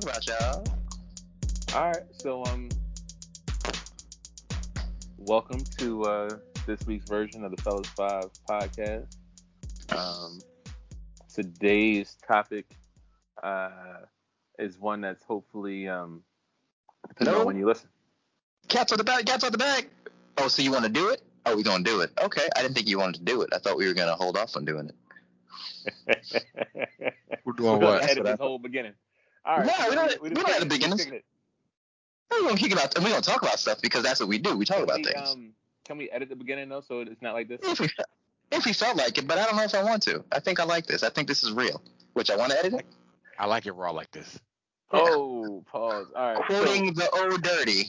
talk about, y'all. All right, so um, welcome to uh this week's version of the Fellas Five podcast. Um, today's topic uh is one that's hopefully um depending No. on when you listen. Cats on the bag, cats on the bag. Oh, so you want to do it? Oh, we're gonna do it. Okay, I didn't think you wanted to do it. I thought we were gonna hold off on doing it. We're doing gonna what? edit what I this whole beginning. All right, No, we don't- we just don't have kicking the it, beginnings. We're gonna kick it and we gonna talk about stuff because that's what we do. We talk Can about we, things. um, can we edit the beginning though, so it's not like this? if we if we felt like it, but I don't know if I want to. I think I like this. I think this is real. Which I want to edit it. I like it raw like this. Oh, pause. All right. so- Quoting the old dirty.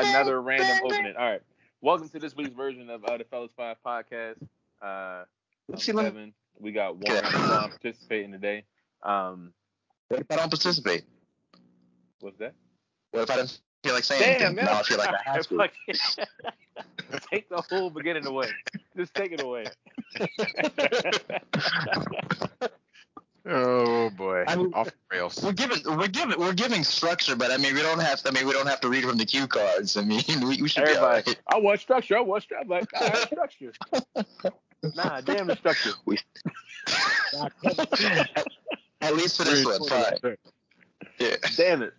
another random opening. All right. Welcome to this week's version of uh, the Fellas Five podcast. Uh, Let's see, let me- Kevin. We got Warren and Sean participating today. Um, What if I don't participate? what's that? What if I don't feel like saying Damn, anything? man. Now I feel like I have to. Take the whole beginning away. Just take it away. Oh boy, I mean- off rails. We're giving we're giving we're giving structure, but I mean we don't have to, I mean we don't have to read from the cue cards. I mean we, we should be all right. I want structure. I want structure. I'm like, I have structure. nah, damn the structure. At least for this one, fine. Yeah. Damn it.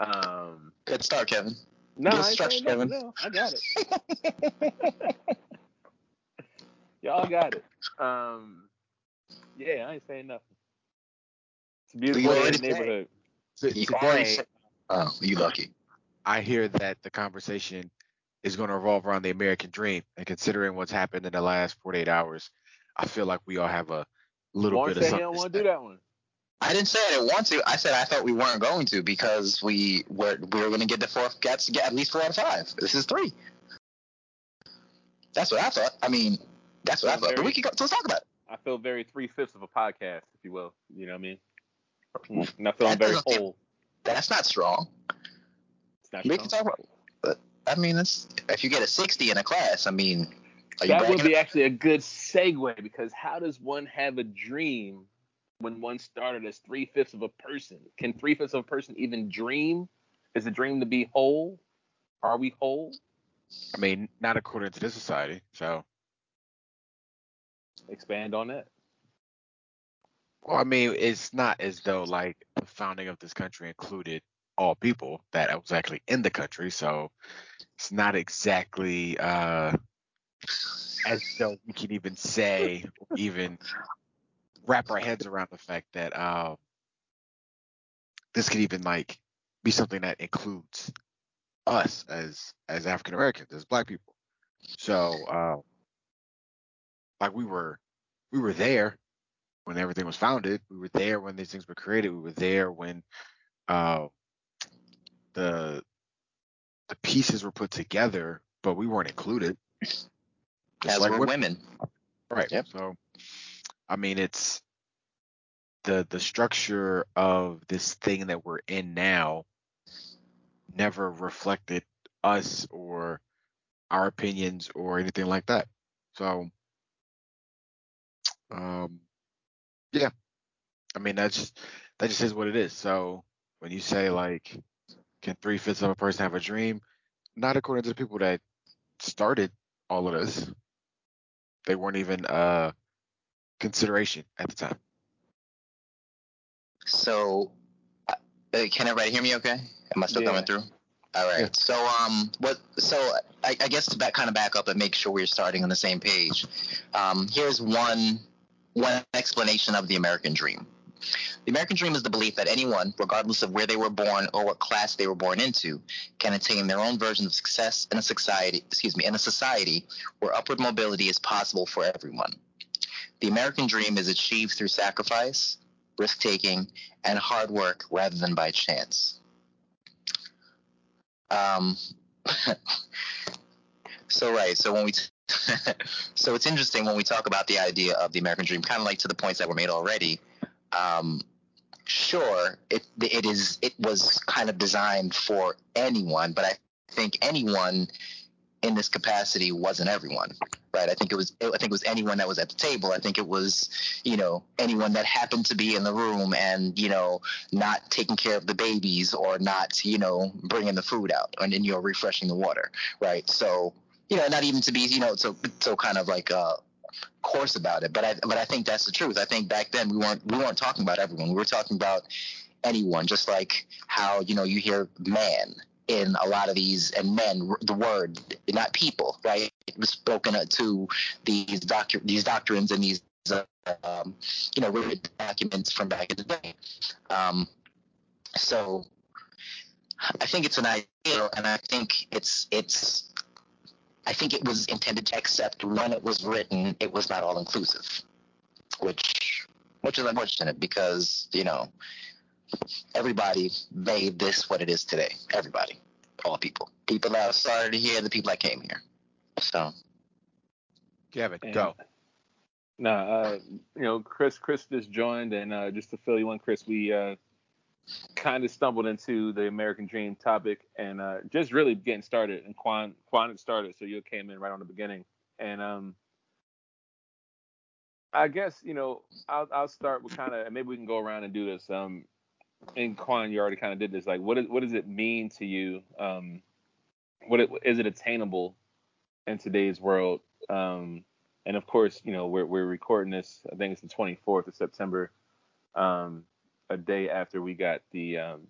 Um, Good start, Kevin. no, Get I ain't structure. Kevin. No, I got it. Y'all got it. Um, yeah, I ain't saying nothing. It's a beautiful You day in already the neighborhood. You already Today, said- Oh, you lucky. I hear that the conversation is going to revolve around the American dream, and considering what's happened in the last 48 hours, I feel like we all have a little Warren bit of said he something. don't want to do that one. I didn't say I didn't want to. I said I thought we weren't going to because we were we were going to get the four get to get at least four out of five. This is three. That's what I thought. I mean, that's what I thought. But we can go. So let's talk about it. I feel very three fifths of a podcast, if you will. You know what I mean? And I feel I'm That very doesn't whole. That's not strong. It's not We strong. can talk about. But I mean, it's if you get a sixty in a class, I mean, are you that would be actually a good segue because how does one have a dream when one started as three fifths of a person? Can three fifths of a person even dream? Is the dream to be whole? Are we whole? I mean, not according to this society. So, Expand on that. well, I mean, it's not as though like the founding of this country included all people that was actually in the country. So, it's not exactly uh, as though we can even say, even wrap our heads around the fact that uh, this could even like be something that includes us as as African Americans, as Black people. So, uh, like we were we were there when everything was founded. We were there when these things were created. We were there when uh, the the pieces were put together, but we weren't included. Just as like we're women. women. Right. Yep. So, I mean, it's the the structure of this thing that we're in now never reflected us or our opinions or anything like that. So, um, yeah, I mean that's just, that just is what it is. So when you say like, can three fifths of a person have a dream? Not according to the people that started all of this. They weren't even uh consideration at the time. So, uh, can everybody hear me? Okay? Am I still Yeah. coming through? All right. Yeah. So, um, what? So, I, I guess to back, kind of back up and make sure we're starting on the same page. Um, here's one one explanation of the American dream. The American dream is the belief that anyone, regardless of where they were born or what class they were born into, can attain their own version of success in a society. Excuse me, in a society where upward mobility is possible for everyone. The American dream is achieved through sacrifice, risk taking, and hard work rather than by chance. Um, so right, so when we, t- so it's interesting when we talk about the idea of the American dream, kind of like to the points that were made already. Um, sure, it it is it was kind of designed for anyone, but I think anyone in this capacity wasn't everyone, right? I think it was I think it was anyone that was at the table. I think it was you know anyone that happened to be in the room and you know not taking care of the babies or not you know bringing the food out and then you're refreshing the water, right? So you know not even to be you know so so kind of like uh coarse about it, but I but I think that's the truth. I think back then we weren't we weren't talking about everyone. We were talking about anyone, just like how you know you hear man in a lot of these and men the word not people right it was spoken to these doctor these doctrines and these um, you know written documents from back in the day um, so i think it's an ideal and i think it's it's i think it was intended to accept when it was written it was not all inclusive which which is unfortunate because you know everybody made this what it is today. Everybody, all people, people that started here, the people that came here. So, Kevin, and, go. Nah, uh, you know, Chris, Chris just joined, and uh, just to fill you in, Chris, we uh, kind of stumbled into the American Dream topic, and uh, just really getting started. And Quan, Quan had started, so you came in right on the beginning, and um, I guess you know, I'll I'll start with kind of, and maybe we can go around and do this. Um, and Quan, you already kind of did this. Like, what is what does it mean to you? Um, what it, is it attainable in today's world? Um, and of course, you know, we're we're recording this. I think it's the 24th of September, um, a day after we got the um,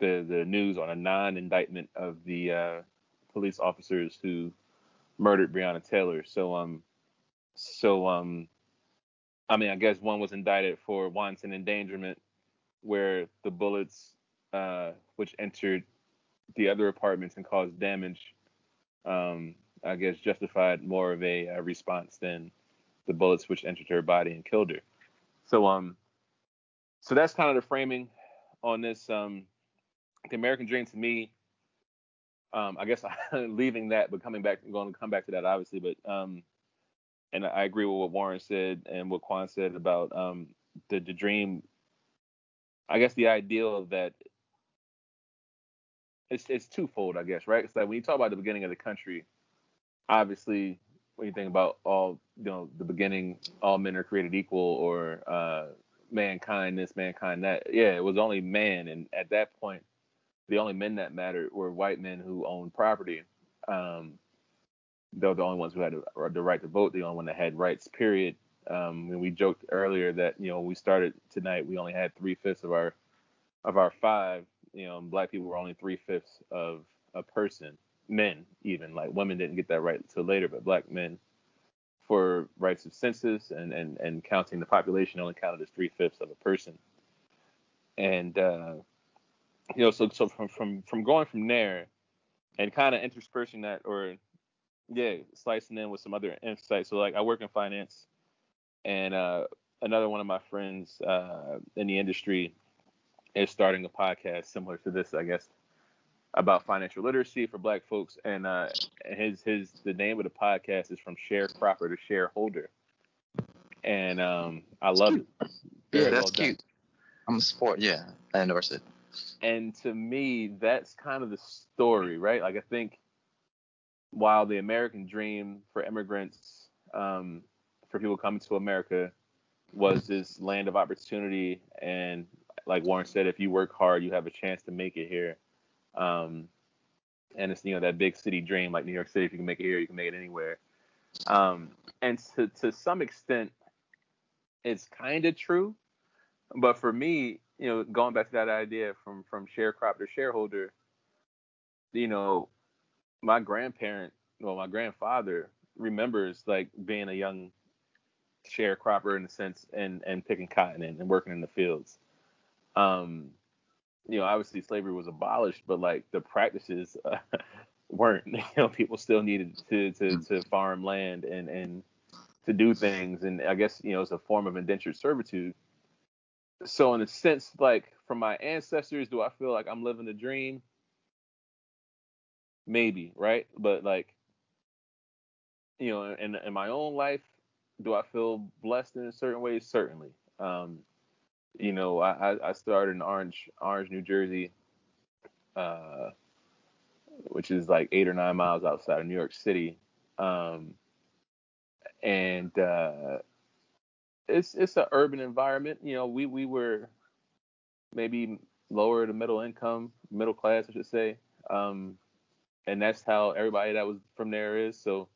the the news on a non-indictment of the uh, police officers who murdered Breonna Taylor. So um, so um, I mean, I guess one was indicted for wanton endangerment where the bullets, uh, which entered the other apartments and caused damage, um, I guess justified more of a, a, response than the bullets which entered her body and killed her. So um, so that's kind of the framing on this. Um, the American Dream to me, um, I guess leaving that, but coming back, going to come back to that obviously, but um, and I agree with what Warren said and what Quan said about um, the, the dream I guess the ideal that it's it's twofold, I guess, right? It's like when you talk about the beginning of the country, obviously when you think about all you know the beginning, all men are created equal, or uh, mankind this, mankind that. Yeah, it was only man, and at that point, the only men that mattered were white men who owned property. Um, they were the only ones who had the right to vote, the only one that had rights. Period. Um, and we joked earlier that you know when we started tonight, we only had three fifths of our of our five. You know, black people were only three fifths of a person, men even. Like women didn't get that right until later, but black men, for rights of census and and and counting the population, only counted as three fifths of a person. And uh, you know, so so from from from going from there, and kind of interspersing that, or yeah, slicing in with some other insights. So like I work in finance and uh, another one of my friends uh, in the industry is starting a podcast similar to this, I guess, about financial literacy for Black folks. And uh, his his the name of the podcast is from sharecropper to shareholder, and um, I love it. Very yeah, that's well cute. I'm a sport. Yeah, I endorse it. And to me, that's kind of the story, right? Like I think while the American dream for immigrants um, for people coming to America was this land of opportunity. And like Warren said, if you work hard, you have a chance to make it here. Um, and it's you know that big city dream, like New York City. If you can make it here, you can make it anywhere. Um, and to to some extent, it's kind of true. But for me, you know, going back to that idea from from sharecropper to shareholder, you know, my grandparent, well, my grandfather remembers like being a young sharecropper in a sense and and picking cotton and, and working in the fields. Um, you know, obviously slavery was abolished, but like the practices uh, weren't. You know, people still needed to to to farm land and and to do things, and I guess you know it's a form of indentured servitude. So in a sense, like from my ancestors, do I feel like I'm living a dream? Maybe, right? But like, you know, in in my own life, do I feel blessed in a certain ways? Certainly. Um, you know, I, I started in Orange, Orange, New Jersey, uh, which is like eight or nine miles outside of New York City. Um, and uh, it's it's an urban environment. You know, we we were maybe lower to middle income, middle class, I should say. Um, and that's how everybody that was from there is. So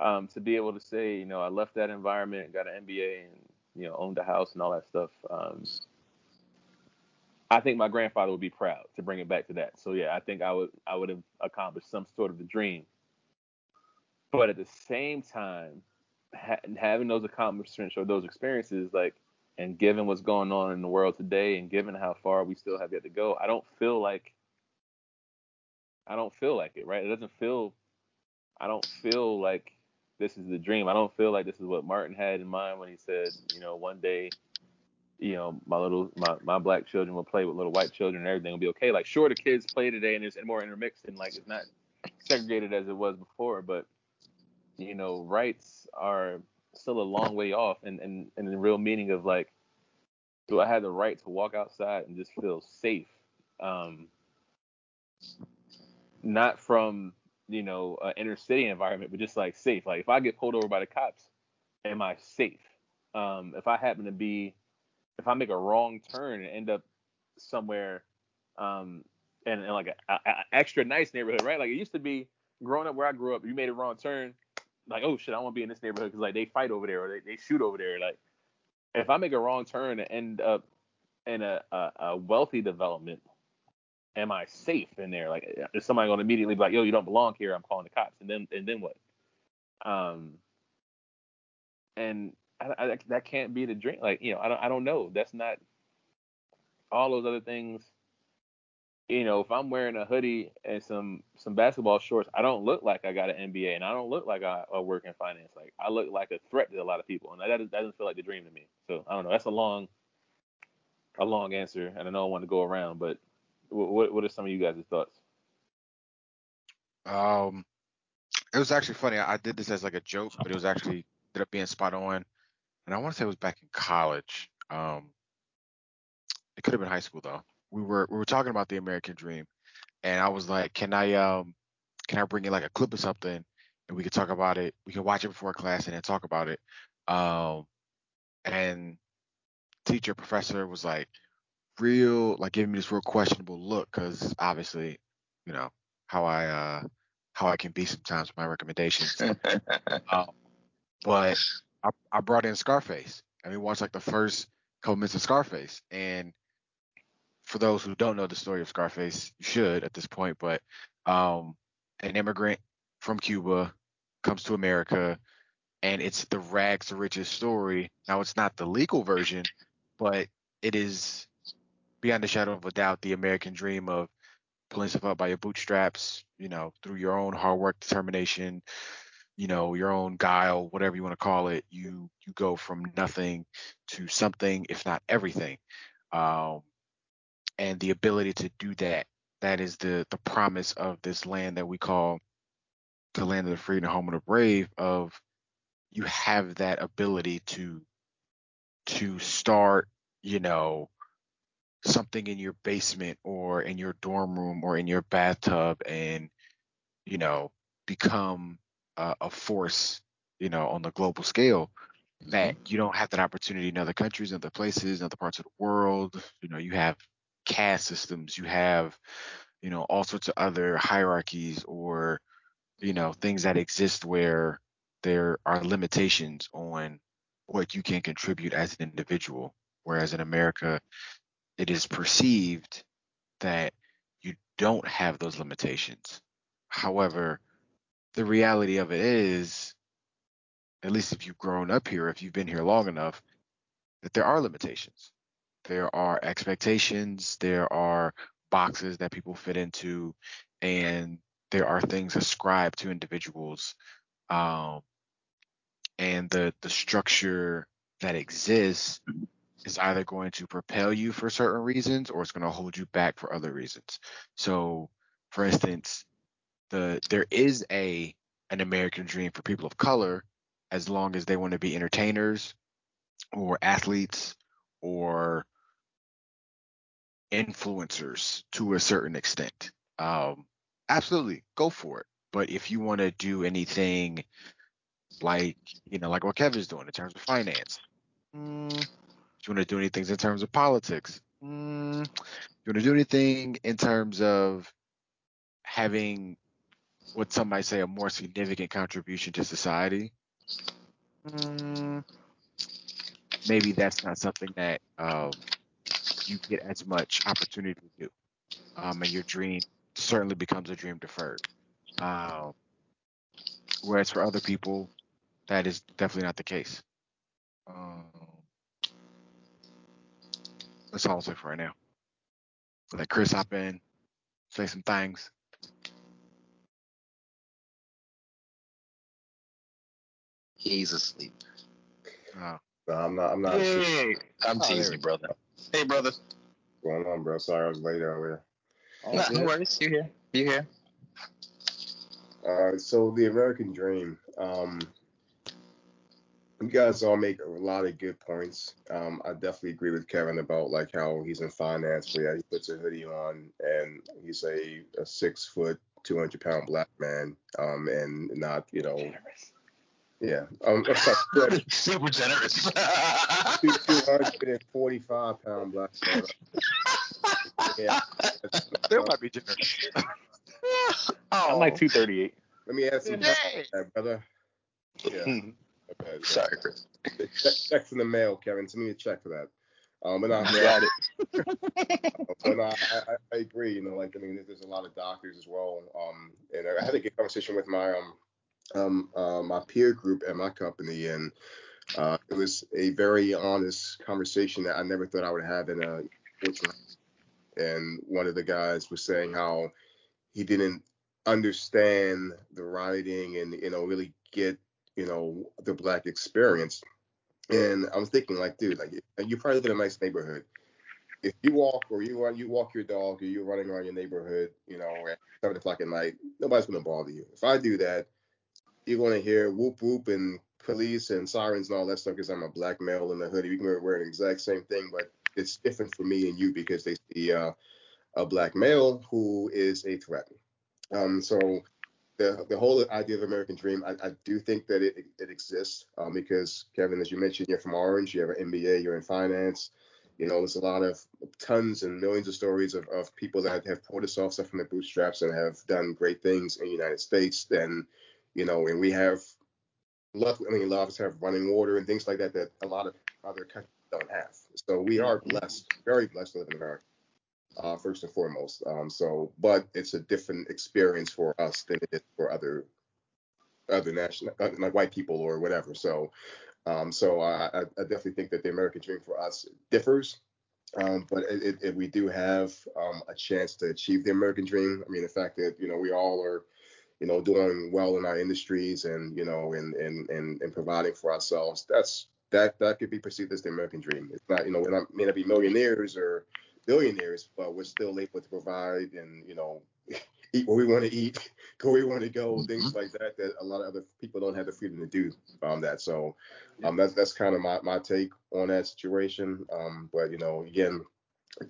um, to be able to say, you know, I left that environment, got an MBA, and you know, owned a house and all that stuff. Um, I think my grandfather would be proud to bring it back to that. So yeah, I think I would I would have accomplished some sort of the dream. But at the same time, ha- having those accomplishments or those experiences, like, and given what's going on in the world today, and given how far we still have yet to go, I don't feel like I don't feel like it. Right? It doesn't feel. I don't feel like this is the dream. I don't feel like this is what Martin had in mind when he said, you know, one day you know, my little my, my black children will play with little white children and everything will be okay. Like sure the kids play today and it's more intermixed and like it's not segregated as it was before, but you know, rights are still a long way off and, and, and the real meaning of like do I have the right to walk outside and just feel safe? Um not from, you know, an inner city environment, but just like safe. Like if I get pulled over by the cops, am I safe? Um, if I happen to be if I make a wrong turn and end up somewhere, um, in, in like a, a, a, extra nice neighborhood, right? Like it used to be growing up where I grew up. You made a wrong turn, like oh shit, I want to be in this neighborhood because like they fight over there or they, they shoot over there. Like if I make a wrong turn and end up in a, a, a wealthy development, am I safe in there? Like is somebody going to immediately be like, yo, you don't belong here. I'm calling the cops, and then and then what? Um, and I, I, that can't be the dream. Like you know, I don't I don't know. That's not all those other things. You know, if I'm wearing a hoodie and some some basketball shorts, I don't look like I got an MBA, and I don't look like I, I work in finance. Like I look like a threat to a lot of people, and that doesn't, that doesn't feel like the dream to me. So I don't know. That's a long a long answer, and I know I want to go around, but what what are some of you guys' thoughts? Um, it was actually funny. I did this as like a joke, but it was actually ended up being spot on and I want to say it was back in college. Um, it could have been high school though. We were we were talking about the American Dream, and I was like, can I um can I bring in like a clip or something, and we could talk about it. We can watch it before class and then talk about it. Um, and teacher professor was like real like giving me this real questionable look because obviously you know how I uh how I can be sometimes with my recommendations. um, but I, I brought in Scarface and we watched like the first couple minutes of Scarface. And for those who don't know the story of Scarface, you should at this point, but um, an immigrant from Cuba comes to America and it's the rags to riches story. Now it's not the legal version, but it is beyond a shadow of a doubt the American dream of pulling stuff up by your bootstraps, you know, through your own hard work, determination, you know your own guile whatever you want to call it you you go from nothing to something if not everything. Um, and the ability to do that that is the the promise of this land that we call the land of the free and the home of the brave of you have that ability to to start you know something in your basement or in your dorm room or in your bathtub and you know become uh, a force, you know, on the global scale that mm-hmm. you don't have that opportunity in other countries, other places, other parts of the world. You know, you have caste systems, you have, you know, all sorts of other hierarchies or, you know, things that exist where there are limitations on what you can contribute as an individual. Whereas in America, it is perceived that you don't have those limitations. However, the reality of it is, at least if you've grown up here, if you've been here long enough, that there are limitations. There are expectations, there are boxes that people fit into, and there are things ascribed to individuals. Um, and the the structure that exists is either going to propel you for certain reasons or it's going to hold you back for other reasons. So, for instance, the there is a an American dream for people of color as long as they want to be entertainers or athletes or influencers to a certain extent. Um, absolutely, go for it. But if you want to do anything like you know, like what Kevin's doing in terms of finance. Mm, do you want to do anything in terms of politics? Mm, do you want to do anything in terms of having what some might say a more significant contribution to society? Mm, maybe that's not something that um, you get as much opportunity to do. Um, and your dream certainly becomes a dream deferred. Um, whereas for other people, that is definitely not the case. Um, that's all I'll say for right now. Let Chris hop in, say some things. He's asleep. Oh. No, I'm not. I'm not. Hey, I'm Oh, teasing we you, brother. Hey, brother. What's going on, bro? Sorry, I was late earlier. all Nah, no worries. You here? You here? Uh, so the American Dream. Um, you guys all make a lot of good points. Um, I definitely agree with Kevin about like how he's in finance, but yeah, he puts a hoodie on and he's a, a six foot, two hundred pound black man, um, and not you know, Generous. yeah, um, sorry, Super generous. two hundred and forty five pound black man. Yeah, Still might be generous. oh, I'm like 238. let me ask you, that, brother. Yeah. Okay. Sorry, Chris. check, check from the mail, Kevin. Send me a check for that. Um, but no, Got it. but no, I, I, I agree. You know, like I mean, there's a lot of doctors as well. Um, and I had a good conversation with my um um uh, my peer group at my company, and uh, it was a very honest conversation that I never thought I would have in a. And one of the guys was saying how he didn't understand the writing and you know really get you know the black experience. And I'm thinking like, dude, like you probably live in a nice neighborhood. If you walk or you run, you walk your dog or you're running around your neighborhood, you know, at seven o'clock at night, nobody's gonna bother you. If I do that, you're gonna hear whoop whoop and police and sirens and all that stuff because I'm a black male in the hoodie. We can wear, wear the exact same thing, but it's different for me and you because they see uh, a black male who is a threat. Um, so the the whole idea of American Dream, I, I do think that it, it exists um, because Kevin, as you mentioned, you're from Orange, you have an MBA, you're in finance. You know, there's a lot of tons and millions of stories of, of people that have pulled themselves up from the bootstraps and have done great things in the United States. Then, you know, and we have, luck, I mean, a lot of us have running water and things like that that a lot of other countries don't have. So we are blessed, very blessed to live in America uh, first and foremost. Um, so, but it's a different experience for us than it is for other other national uh, like white people or whatever. So, um, so I, I definitely think that the American dream for us differs. Um, but it, it, we do have um, a chance to achieve the American dream. I mean, the fact that you know we all are, you know, doing well in our industries and you know, and and and, and providing for ourselves. That's that that could be perceived as the American dream. It's not, you know, not may not be millionaires or billionaires, but we're still able to provide and you know eat what we want to eat, go where we want to go, things like that that a lot of other people don't have the freedom to do um, that. So um, that's that's kind of my, my take on that situation. Um, but you know, again,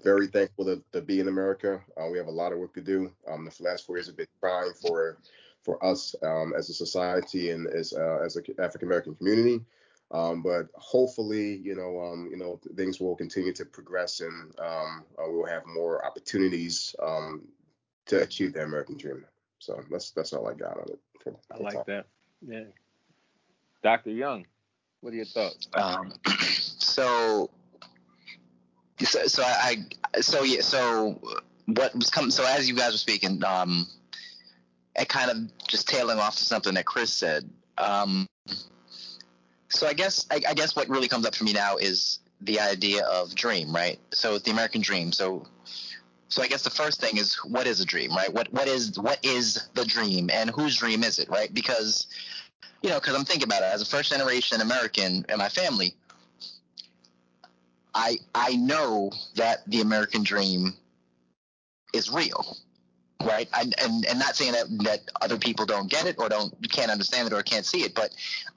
very thankful to, to be in America. Uh, we have a lot of work to do. Um, the last four years have been trying for for us um, as a society and as uh, as an African American community. Um, but hopefully, you know, um, you know, things will continue to progress and um, uh, we'll have more opportunities um, to achieve the American dream. So that's that's all I got on it. For, I like time. that. Yeah. Dr. Young, what are your thoughts? Um, so, so, so I, so yeah, so what was coming? So as you guys were speaking, um, and kind of just tailing off to something that Chris said. Um, so I guess, I, I guess what really comes up for me now is the idea of dream, right? So it's the American dream. So, so I guess the first thing is what is a dream, right? What what is what is the dream, and whose dream is it, right? Because you know, because I'm thinking about it as a first generation American in my family, I I know that the American dream is real, right? And and not saying that that other people don't get it or don't can't understand it or can't see it, but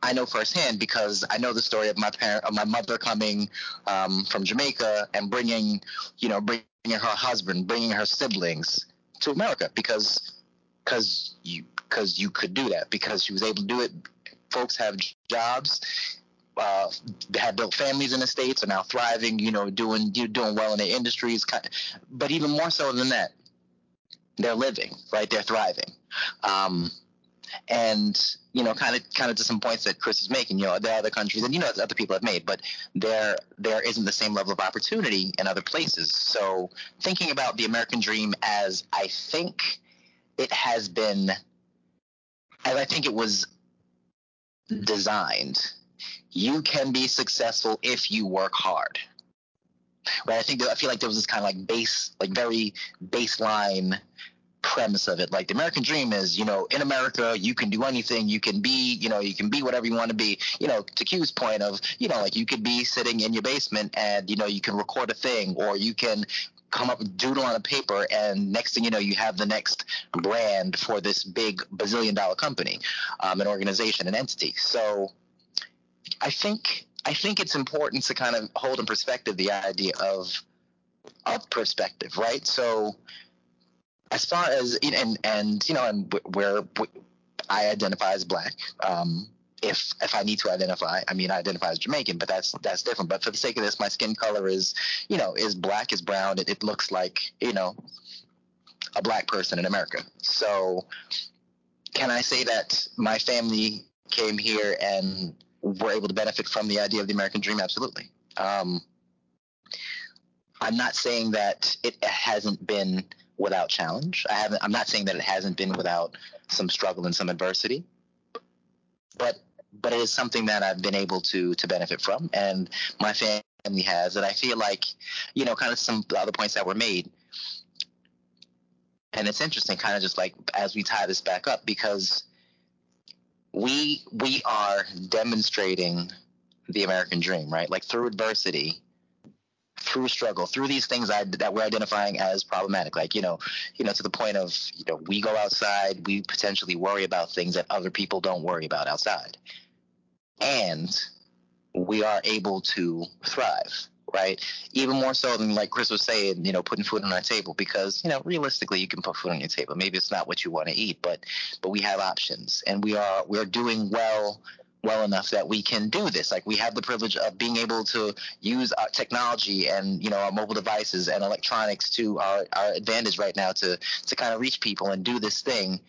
I know firsthand because I know the story of my parent, of my mother coming um, from Jamaica and bringing, you know, bringing her husband, bringing her siblings to America because because you because you could do that because she was able to do it folks have jobs, uh, have built families in the states, are now thriving. You know, doing doing well in their industries. But even more so than that, they're living, right? They're thriving. Um, and you know, kind of kind of to some points that Chris is making. You know, there are other countries, and you know, other people have made, but there there isn't the same level of opportunity in other places. So thinking about the American dream as I think it has been, as I think it was designed, you can be successful if you work hard. Right. I think I feel like there was this kind of like base, like very baseline premise of it. Like the American dream is, you know, in America, you can do anything. You can be, you know, you can be whatever you want to be. You know, to Q's point of, you know, like you could be sitting in your basement and, you know, you can record a thing or you can come up with doodle on a paper and next thing you know you have the next brand for this big bazillion dollar company um, an organization an entity so i think i think it's important to kind of hold in perspective the idea of of perspective right so as far as and and you know and where I identify as black. Um, if if I need to identify, I mean I identify as Jamaican, but that's that's different. But for the sake of this, my skin color is you know is black, is brown. It, it looks like you know a black person in America. So can I say that my family came here and were able to benefit from the idea of the American dream? Absolutely. Um, I'm not saying that it hasn't been without challenge. I haven't. I'm not saying that it hasn't been without some struggle and some adversity, but but it is something that I've been able to to benefit from, and my family has. And I feel like, you know, kind of some other points that were made. And it's interesting, kind of just like as we tie this back up, because we we are demonstrating the American dream, right? Like through adversity, through struggle, through these things that, that we're identifying as problematic, like you know, you know, to the point of you know, we go outside, we potentially worry about things that other people don't worry about outside, and we are able to thrive, right? Even more so than like Chris was saying, you know, putting food on our table, because you know, realistically, you can put food on your table. Maybe it's not what you want to eat, but but we have options, and we are we are doing well well enough that we can do this. Like we have the privilege of being able to use our technology and you know our mobile devices and electronics to our, our advantage right now to to kind of reach people and do this thing.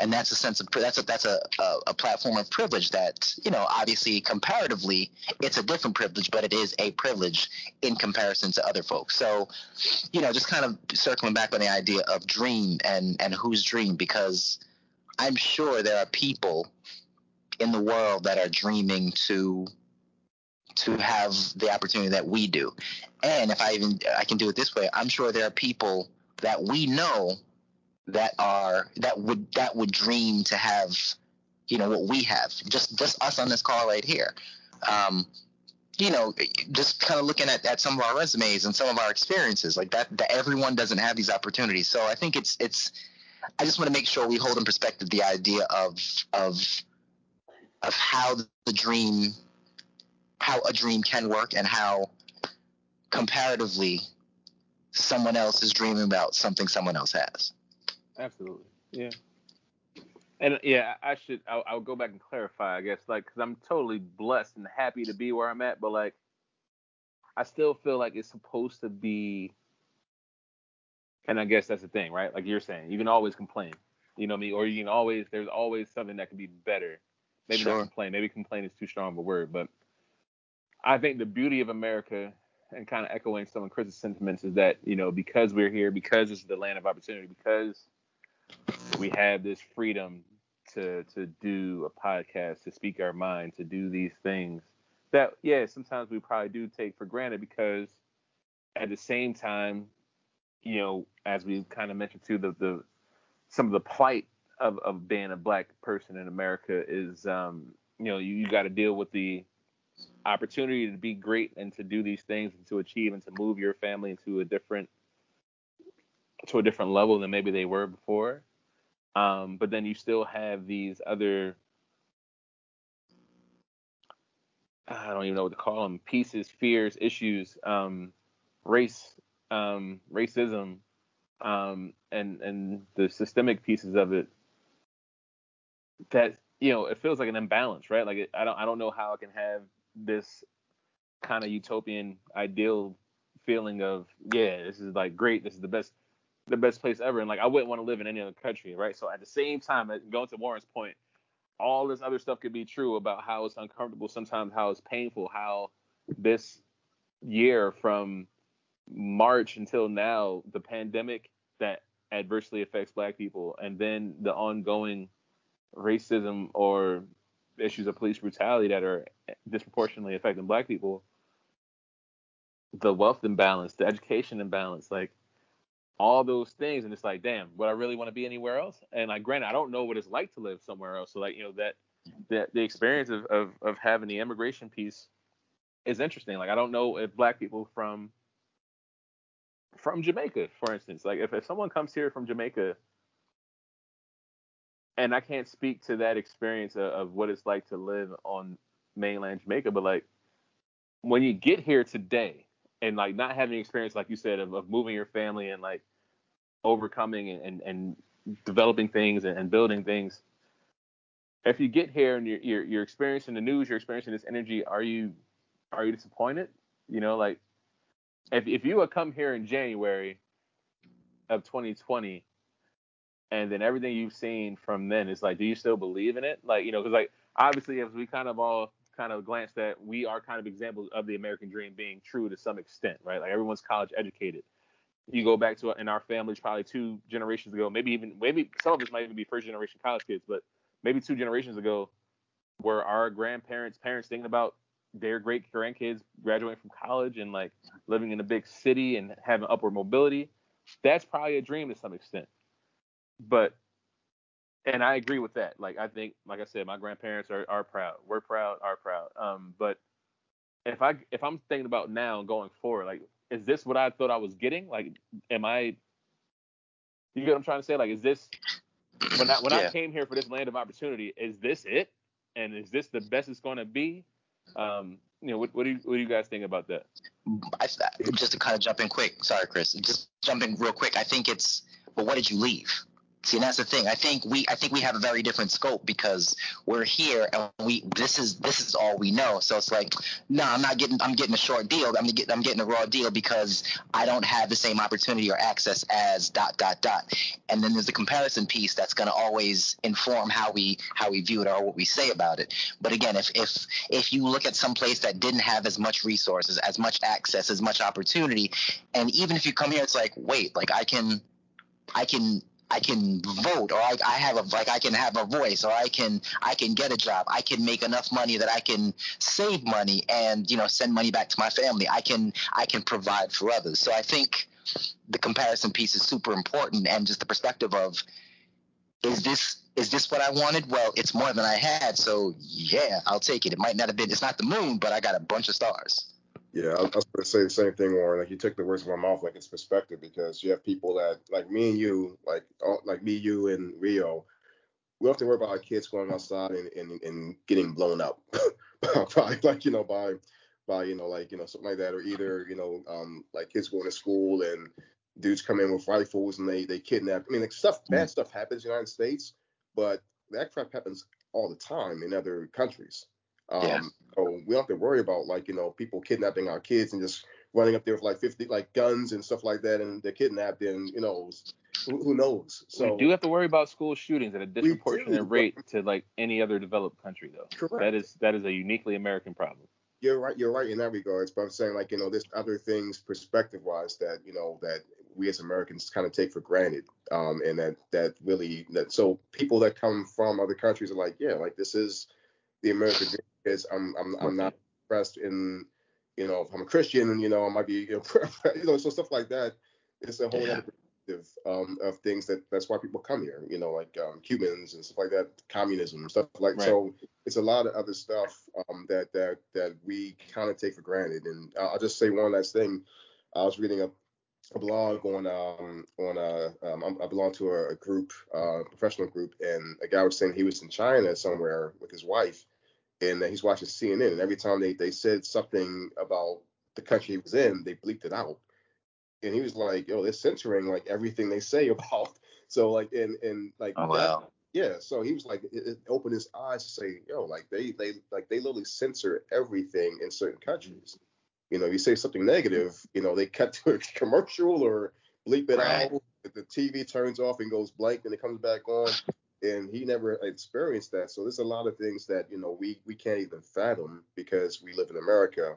And that's a sense of that's a that's a, a, a platform of privilege that you know obviously comparatively it's a different privilege, but it is a privilege in comparison to other folks. So, you know, just kind of circling back on the idea of dream and and whose dream because I'm sure there are people in the world that are dreaming to to have the opportunity that we do. And if I even I can do it this way, I'm sure there are people that we know that are that would that would dream to have you know what we have just just us on this call right here. Um, you know just kind of looking at, at some of our resumes and some of our experiences like that that everyone doesn't have these opportunities. So i think it's it's i just want to make sure we hold in perspective the idea of of of how the dream how a dream can work and how comparatively someone else is dreaming about something someone else has absolutely yeah and yeah i should i'll, I'll go back and clarify i guess like because i'm totally blessed and happy to be where i'm at but like i still feel like it's supposed to be and i guess that's the thing right like you're saying you can always complain you know me or you can always there's always something that can be better Maybe sure. not complain. Maybe complain is too strong of a word, but I think the beauty of America and kind of echoing some of Chris's sentiments is that you know because we're here, because it's the land of opportunity, because we have this freedom to to do a podcast, to speak our mind, to do these things that yeah sometimes we probably do take for granted because at the same time, you know, as we kind of mentioned too, the the some of the plight of, of being a black person in America is, um, you know, you, you got to deal with the opportunity to be great and to do these things and to achieve and to move your family into a different to a different level than maybe they were before. Um, but then you still have these other I don't even know what to call them pieces, fears, issues, um, race, um, racism, um, and and the systemic pieces of it that you know, it feels like an imbalance, right? Like it, I don't I don't know how I can have this kind of utopian ideal feeling of yeah, this is like great, this is the best the best place ever, and like I wouldn't want to live in any other country, right? So at the same time, going to Warren's point, all this other stuff could be true about how it's uncomfortable, sometimes how it's painful, how this year from March until now, the pandemic that adversely affects black people, and then the ongoing racism or issues of police brutality that are disproportionately affecting black people, the wealth imbalance, the education imbalance, like all those things, and it's like, damn, would I really want to be anywhere else? And like, granted, I don't know what it's like to live somewhere else. So like, you know, that that the experience of, of of having the immigration piece is interesting. Like, I don't know if black people from from Jamaica, for instance, like if, if someone comes here from Jamaica, and I can't speak to that experience of, of what it's like to live on mainland Jamaica, but like when you get here today and like not having experience like you said of, of moving your family and like overcoming and, and, developing things and, building things if you get here and you're, you're, you're experiencing the news you're experiencing this energy are you are you disappointed you know like if, if you would come here in january of 2020 and then everything you've seen from then is like do you still believe in it like you know because like obviously as we kind of all kind of glance that we are kind of examples of the American dream being true to some extent, right? Like everyone's college educated. You go back to in our families probably two generations ago, maybe even maybe some of us might even be first generation college kids, but maybe two generations ago, were our grandparents, parents thinking about their great grandkids graduating from college and like living in a big city and having upward mobility. That's probably a dream to some extent. But and I agree with that. Like I think, like I said, my grandparents are, are proud. We're proud, are proud. Um, but if I if I'm thinking about now going forward, like, is this what I thought I was getting? Like, am I? You get what I'm trying to say? Like, is this when I when yeah. I came here for this land of opportunity? Is this it? And is this the best it's going to be? Um, you know, what, what do you what do you guys think about that? I, just to kind of jump in quick. Sorry, Chris. Just jumping real quick. I think it's. But what did you leave? See, and that's the thing. I think we I think we have a very different scope because we're here and we this is this is all we know. So it's like, no, nah, I'm not getting I'm getting a short deal. I'm getting I'm getting a raw deal because I don't have the same opportunity or access as dot dot dot. And then there's the comparison piece that's going to always inform how we how we view it or what we say about it. But again, if if if you look at some place that didn't have as much resources, as much access, as much opportunity, and even if you come here, it's like, wait, like I can I can I can vote or I, I have a like I can have a voice or I can I can get a job. I can make enough money that I can save money and you know send money back to my family. I can I can provide for others. So I think the comparison piece is super important and just the perspective of is this is this what I wanted? Well, it's more than I had, so yeah, I'll take it. It might not have been it's not the moon, but I got a bunch of stars. Yeah, I, was going to say the same thing, Warren. Like you took the words from my mouth, like it's perspective, because you have people that, like me and you, like all, like me, you, and Rio, we don't have to worry about our kids going outside and, and, and getting blown up, by like you know by by you know like you know something like that, or either you know um like kids going to school and dudes come in with rifles and they they kidnap. I mean, like stuff, bad mm. stuff happens in the United States, but that crap happens all the time in other countries. Um, yeah. So we don't have to worry about like you know people kidnapping our kids and just running up there with like 50 like guns and stuff like that, and they're kidnapped and you know who, who knows. So we do have to worry about school shootings at a disproportionate rate to like any other developed country though. Correct. That is that is a uniquely American problem. You're right. You're right in that regards. But I'm saying like you know there's other things perspective wise that you know that we as Americans kind of take for granted, um, and that that really that so people that come from other countries are like yeah like this is the American dream because I'm I'm I'm not impressed in you know if I'm a Christian and you know I might be you know, you know so stuff like that. It's a whole yeah. other perspective um, of things that that's why people come here. You know like um, Cubans and stuff like that, communism and stuff like right. so. It's a lot of other stuff um, that that that we kind of take for granted. And I'll just say one last thing. I was reading a a blog on um on uh um, I belong to a, a group uh professional group and a guy was saying he was in China somewhere with his wife and he's watching CNN, and every time they they said something about the country he was in, they bleeped it out. And he was like, "Yo, they're censoring like everything they say about." So like, and and like, oh, wow. That, Yeah, so he was like, it, it opened his eyes to say, yo, like they they like they literally censor everything in certain countries. You know, you say something negative, you know, they cut to a commercial or bleep it right. out. The TV turns off and goes blank, and it comes back on. And he never experienced that. So there's a lot of things that you know we we can't even fathom because we live in America.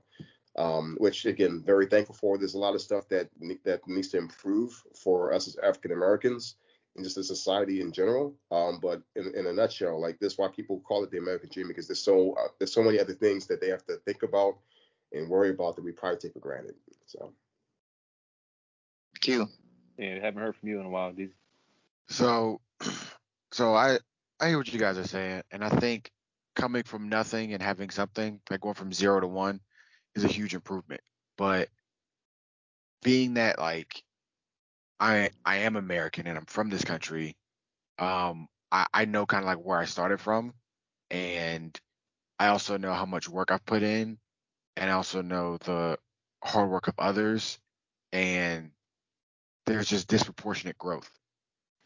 Um, which again, very thankful for. There's a lot of stuff that that needs to improve for us as African Americans and just the society in general. Um, but in, in, a nutshell, like this, why people call it the American dream because there's so uh, there's so many other things that they have to think about and worry about that we probably take for granted. So. Q. Yeah, haven't heard from you in a while, these. So, so I I hear what you guys are saying, and I think coming from nothing and having something like going from zero to one is a huge improvement. But being that like I I am American and I'm from this country. Um, I, I know kind of like where I started from, and I also know how much work I've put in, and I also know the hard work of others, and there's just disproportionate growth,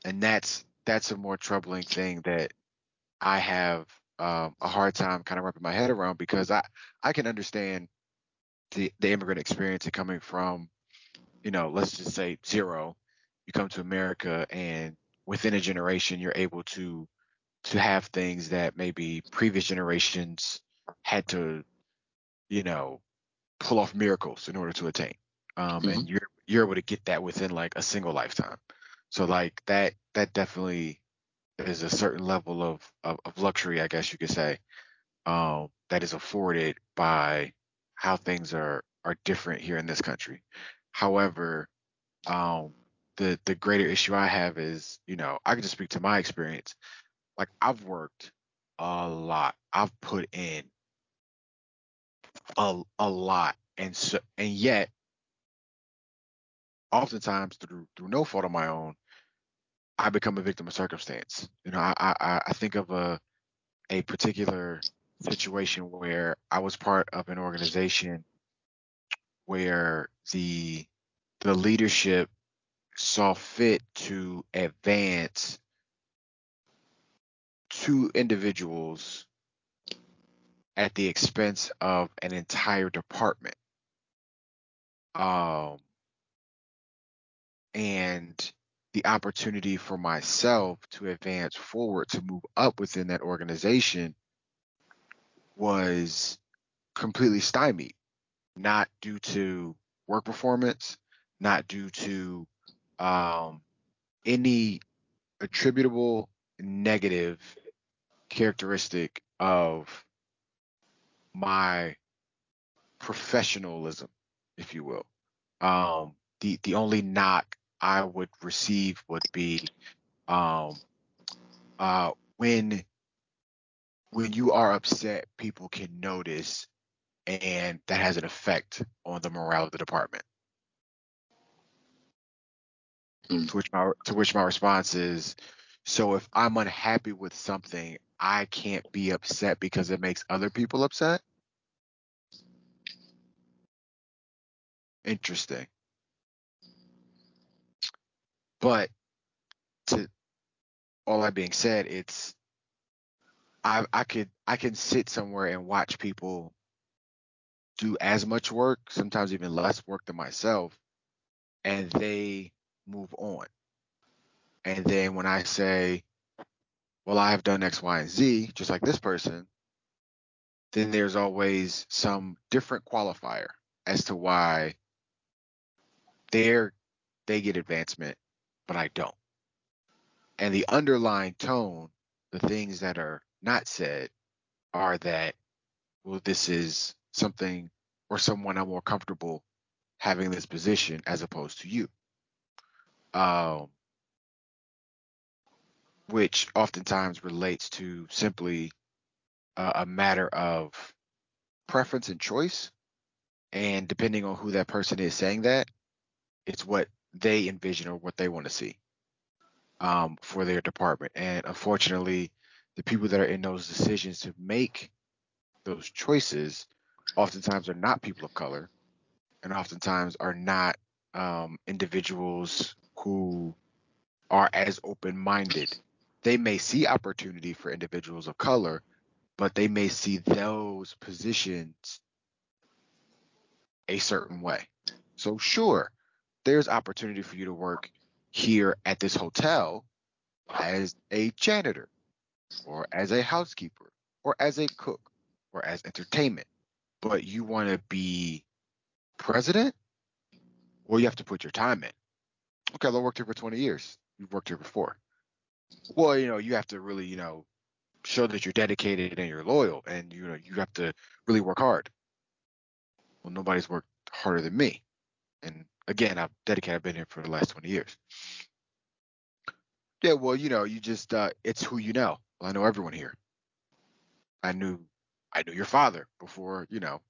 and that's that's a more troubling thing that I have um, a hard time kind of wrapping my head around because I I can understand the the immigrant experience and coming from you know let's just say zero you come to America and within a generation you're able to to have things that maybe previous generations had to you know pull off miracles in order to attain um, mm-hmm. and you're you're able to get that within like a single lifetime so like that that definitely is a certain level of of, of luxury i guess you could say um, that is afforded by how things are are different here in this country however um, the the greater issue I have is, you know, I can just speak to my experience. Like I've worked a lot. I've put in a a lot, and so and yet, oftentimes through through no fault of my own, I become a victim of circumstance. You know, I I, I think of a a particular situation where I was part of an organization where the the leadership saw fit to advance two individuals at the expense of an entire department. Um, and the opportunity for myself to advance forward to move up within that organization was completely stymied, not due to work performance, not due to um, any attributable negative characteristic of my professionalism, if you will. Um, the the only knock I would receive would be um, uh, when when you are upset, people can notice, and that has an effect on the morale of the department. Mm. To which my to which my response is, so if I'm unhappy with something, I can't be upset because it makes other people upset. Interesting. But to all that being said, it's I I could I can sit somewhere and watch people do as much work, sometimes even less work than myself, and they move on. And then when I say, well, I have done X, Y, and Z, just like this person, then there's always some different qualifier as to why they're they get advancement, but I don't. And the underlying tone, the things that are not said, are that, well, this is something or someone I'm more comfortable having this position as opposed to you um, which oftentimes relates to simply uh, a matter of preference and choice. And depending on who that person is saying that, it's what they envision or what they want to see um, for their department. And unfortunately, the people that are in those decisions to make those choices oftentimes are not people of color and oftentimes are not um, individuals who are as open minded they may see opportunity for individuals of color, but they may see those positions a certain way. So sure, there's opportunity for you to work here at this hotel as a janitor or as a housekeeper or as a cook or as entertainment. But you want to be president? Well, you have to put your time in. Okay, I worked here for 20 years. You've worked here before. Well, you know, you have to really, you know, show that you're dedicated and you're loyal and you know, you have to really work hard. Well, nobody's worked harder than me. And again, I've dedicated, I've been here for the last 20 years. Yeah, well, you know, you just uh it's who you know. Well, I know everyone here. I knew I knew your father before, you know,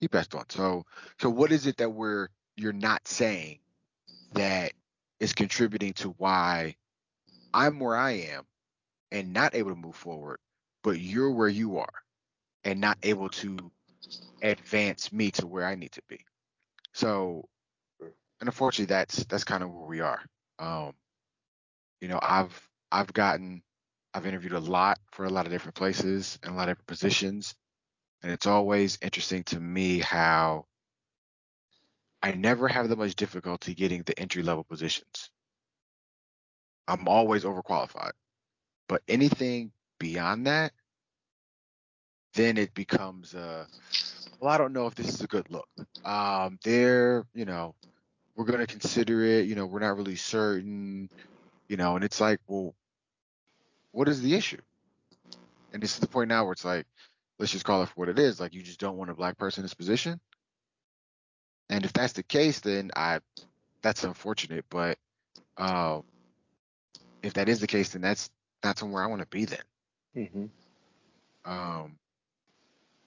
he passed on. So so what is it that we're you're not saying that is contributing to why I'm where I am and not able to move forward, but you're where you are and not able to advance me to where I need to be. So, and unfortunately, that's that's kind of where we are. Um, you know, I've I've gotten I've interviewed a lot for a lot of different places and a lot of different positions, and it's always interesting to me how I never have that much difficulty getting the entry level positions. I'm always overqualified. But anything beyond that, then it becomes uh well, I don't know if this is a good look. Um, they're, you know, we're gonna consider it, you know, we're not really certain, you know, and it's like, well, what is the issue? And this is the point now where it's like, let's just call it for what it is. Like you just don't want a black person in this position. And if that's the case, then I that's unfortunate. But uh, if that is the case, then that's not somewhere I want to be then. Mm-hmm. Um,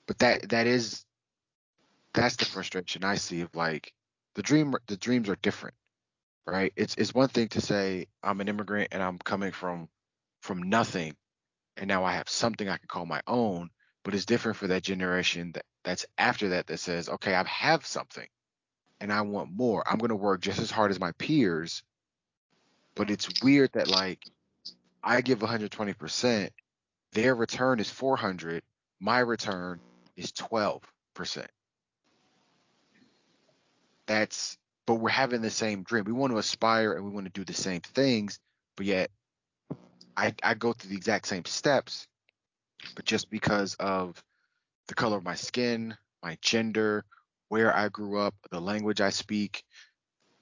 but that that is that's the frustration I see of like the dream the dreams are different, right? It's it's one thing to say I'm an immigrant and I'm coming from from nothing, and now I have something I can call my own. But it's different for that generation that that's after that that says, okay, I have something, and I want more. I'm gonna work just as hard as my peers, but it's weird that like I give 120%, their return is 400, my return is 12%. That's but we're having the same dream. We want to aspire and we want to do the same things, but yet I I go through the exact same steps, but just because of the color of my skin, my gender, where I grew up, the language I speak,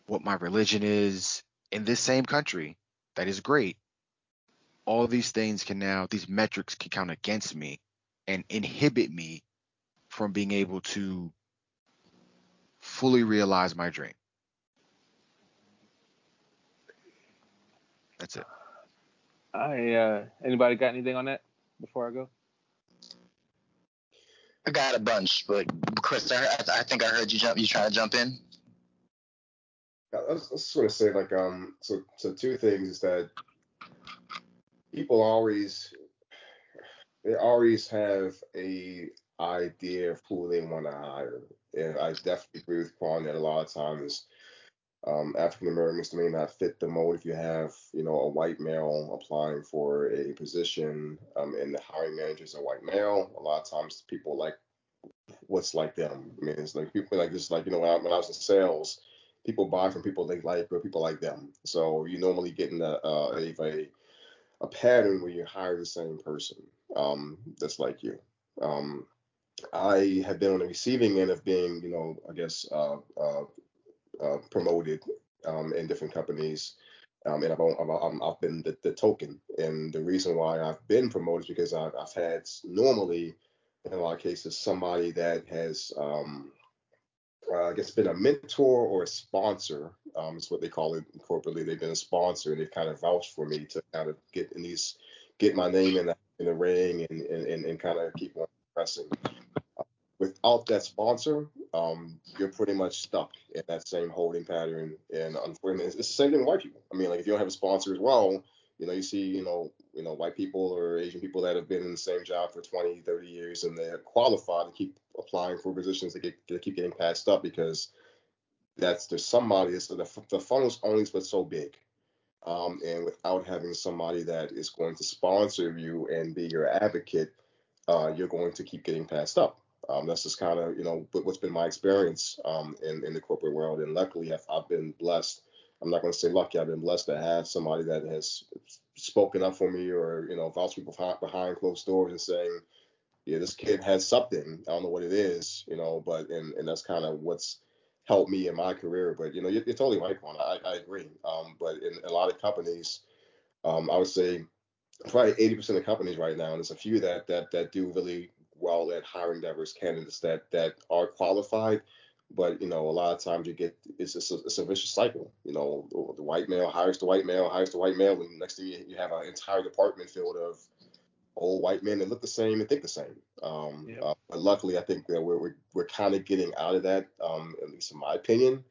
what my religion is in this same country, that is great all these things can now these metrics can count against me and inhibit me from being able to fully realize my dream. That's it. I uh anybody got anything on that before I go? I got a bunch, but Chris, I, I think I heard you jump. You trying to jump in? I was, I was to say like um so so two things is that people always they always have a idea of who they want to hire, and I definitely agree with Quan that a lot of times um, African Americans may not fit the mold. If you have you know a white male applying for a position um, and the hiring manager is a white male, a lot of times people like what's like them. I mean, it's like people like just like you know when I, when I was in sales, people buy from people they like or people like them. So you normally get in a, uh, a, a pattern where you hire the same person um, that's like you. Um, I have been on the receiving end of being, you know, I guess uh, uh, uh, promoted um, in different companies. Um, and I've, I've, I've been the, the, token. And the reason why I've been promoted is because I've, I've had normally, in a lot of cases, somebody that has um, uh, I guess been a mentor or a sponsor. Um, is what they call it corporately. They've been a sponsor and they've kind of vouched for me to kind of get in these, get my name in the, in the ring and, and, and kind of keep on pressing. without that sponsor, um, you're pretty much stuck in that same holding pattern. And unfortunately, it's the same thing with white people. I mean, like if you don't have a sponsor as well, you know, you see, you know, you know, white people or Asian people that have been in the same job for 20, 30 years and they're qualified to keep applying for positions that, get, that keep getting passed up because that's there's somebody that's the, the funnel's only but so big. um, and without having somebody that is going to sponsor you and be your advocate, uh, you're going to keep getting passed up. Um, that's just kind of you know what's been my experience um, in in the corporate world, and luckily I've, I've been blessed. I'm not going to say lucky. I've been blessed to have somebody that has spoken up for me, or you know, vouched me behind closed doors and saying, yeah, this kid has something. I don't know what it is, you know, but and and that's kind of what's helped me in my career. But you know, you're, you're totally right, Quan. I, I agree. Um, but in a lot of companies, um, I would say probably 80% of companies right now, and there's a few that that that do really well at hiring diverse candidates that that are qualified. But you know, a lot of times you get it's a, it's a vicious cycle. You know, the white male hires the white male, hires the white male, and next thing you, you have an entire department filled of old white men that look the same and think the same. Um, yep. uh, but luckily, I think that we're we're, we're kind of getting out of that, um, at least in my opinion,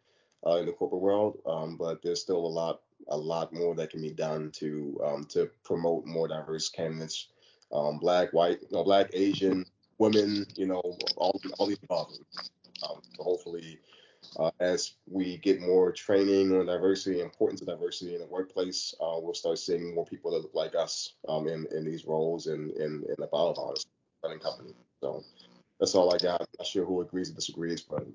uh, in the corporate world. Um, but there's still a lot a lot more that can be done to um, to promote more diverse candidates, um, black, white, you know, black, Asian, women, you know, all all these above. Um, so hopefully, uh, as we get more training on diversity, importance of diversity in the workplace, uh, we'll start seeing more people that look like us um, in, in these roles and in, in the bottom running company. So that's all I got. I'm not sure who agrees or disagrees, but.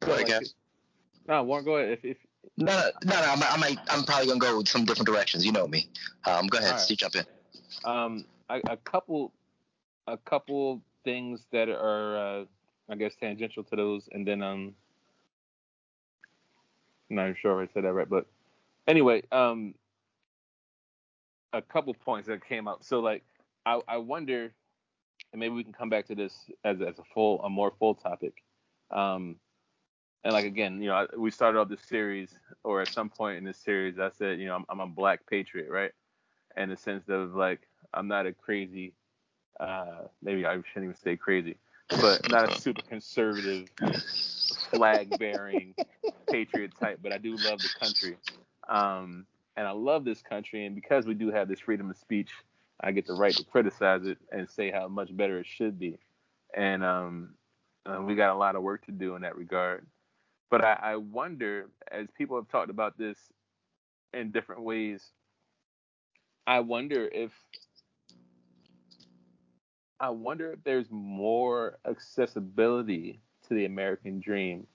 Go ahead, guys. No, Warren, go ahead. If, if no, no, no, no I'm, I might, I'm probably gonna go some different directions. You know me. Um, go ahead, right. Steve, jump in. Um, I, a couple, a couple things that are uh, I guess tangential to those, and then um, I'm not even sure if I said that right, but anyway, um, a couple points that came up. So like, I I wonder, and maybe we can come back to this as as a full a more full topic. Um, and like again, you know, we started off this series, or at some point in this series, I said, you know, I'm, I'm a black patriot, right? In the sense of like, I'm not a crazy, uh, maybe I shouldn't even say crazy but not a super conservative flag bearing patriot type. But I do love the country. Um, and I love this country. And because we do have this freedom of speech, I get the right to criticize it and say how much better it should be. And um, uh, we got a lot of work to do in that regard. But I, I wonder, as people have talked about this in different ways, I wonder if I wonder if there's more accessibility to the American dream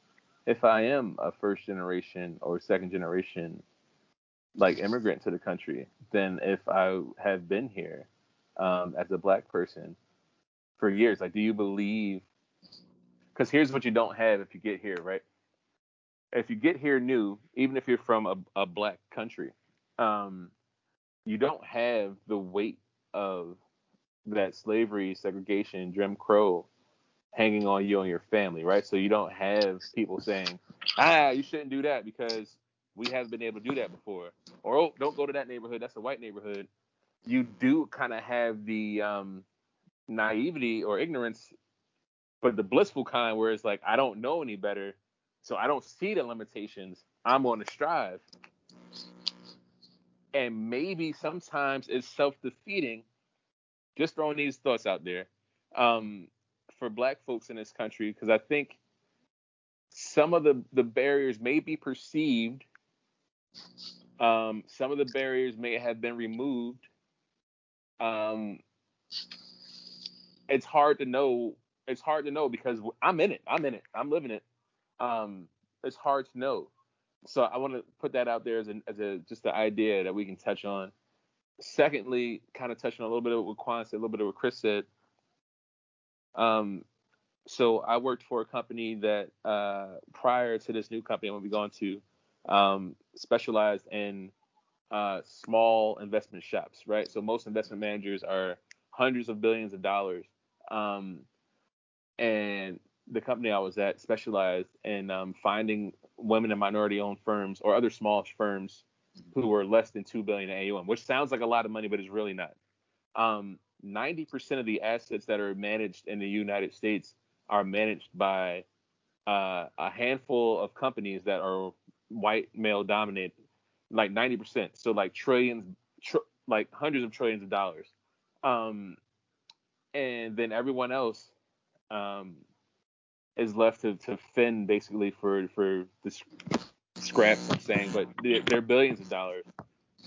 if I am a first generation or second generation like immigrant to the country than if I have been here um, as a black person for years. Like, do you believe? Because here's what you don't have if you get here, right? If you get here new, even if you're from a, a black country, um, you don't have the weight of that slavery, segregation, Jim Crow hanging on you and your family, right? So you don't have people saying, ah, you shouldn't do that because we haven't been able to do that before. Or, oh, don't go to that neighborhood. That's a white neighborhood. You do kind of have the um, naivety or ignorance, but the blissful kind where it's like, I don't know any better. So I don't see the limitations. I'm going to strive. And maybe sometimes it's self defeating just throwing these thoughts out there um, for black folks in this country because I think some of the, the barriers may be perceived. Um, some of the barriers may have been removed. Um, it's hard to know. It's hard to know because I'm in it. I'm in it. I'm living it. Um, it's hard to know. So I want to put that out there as, an, as a just the idea that we can touch on secondly, kind of touching a little bit of what Quan said, a little bit of what Chris said. Um, so I worked for a company that uh, prior to this new company I'm gonna be going to um, specialized in uh, small investment shops, right? So most investment managers are hundreds of billions of dollars, um, and the company I was at specialized in um, finding women and minority-owned firms or other small firms who were less than two billion AUM, which sounds like a lot of money, but it's really not. Um, 90% of the assets that are managed in the United States are managed by uh, a handful of companies that are white male dominant, like 90%. So like trillions, tr- like hundreds of trillions of dollars. Um, and then everyone else um, is left to, to fend basically for for this scraps. I'm saying, but they're, they're billions of dollars,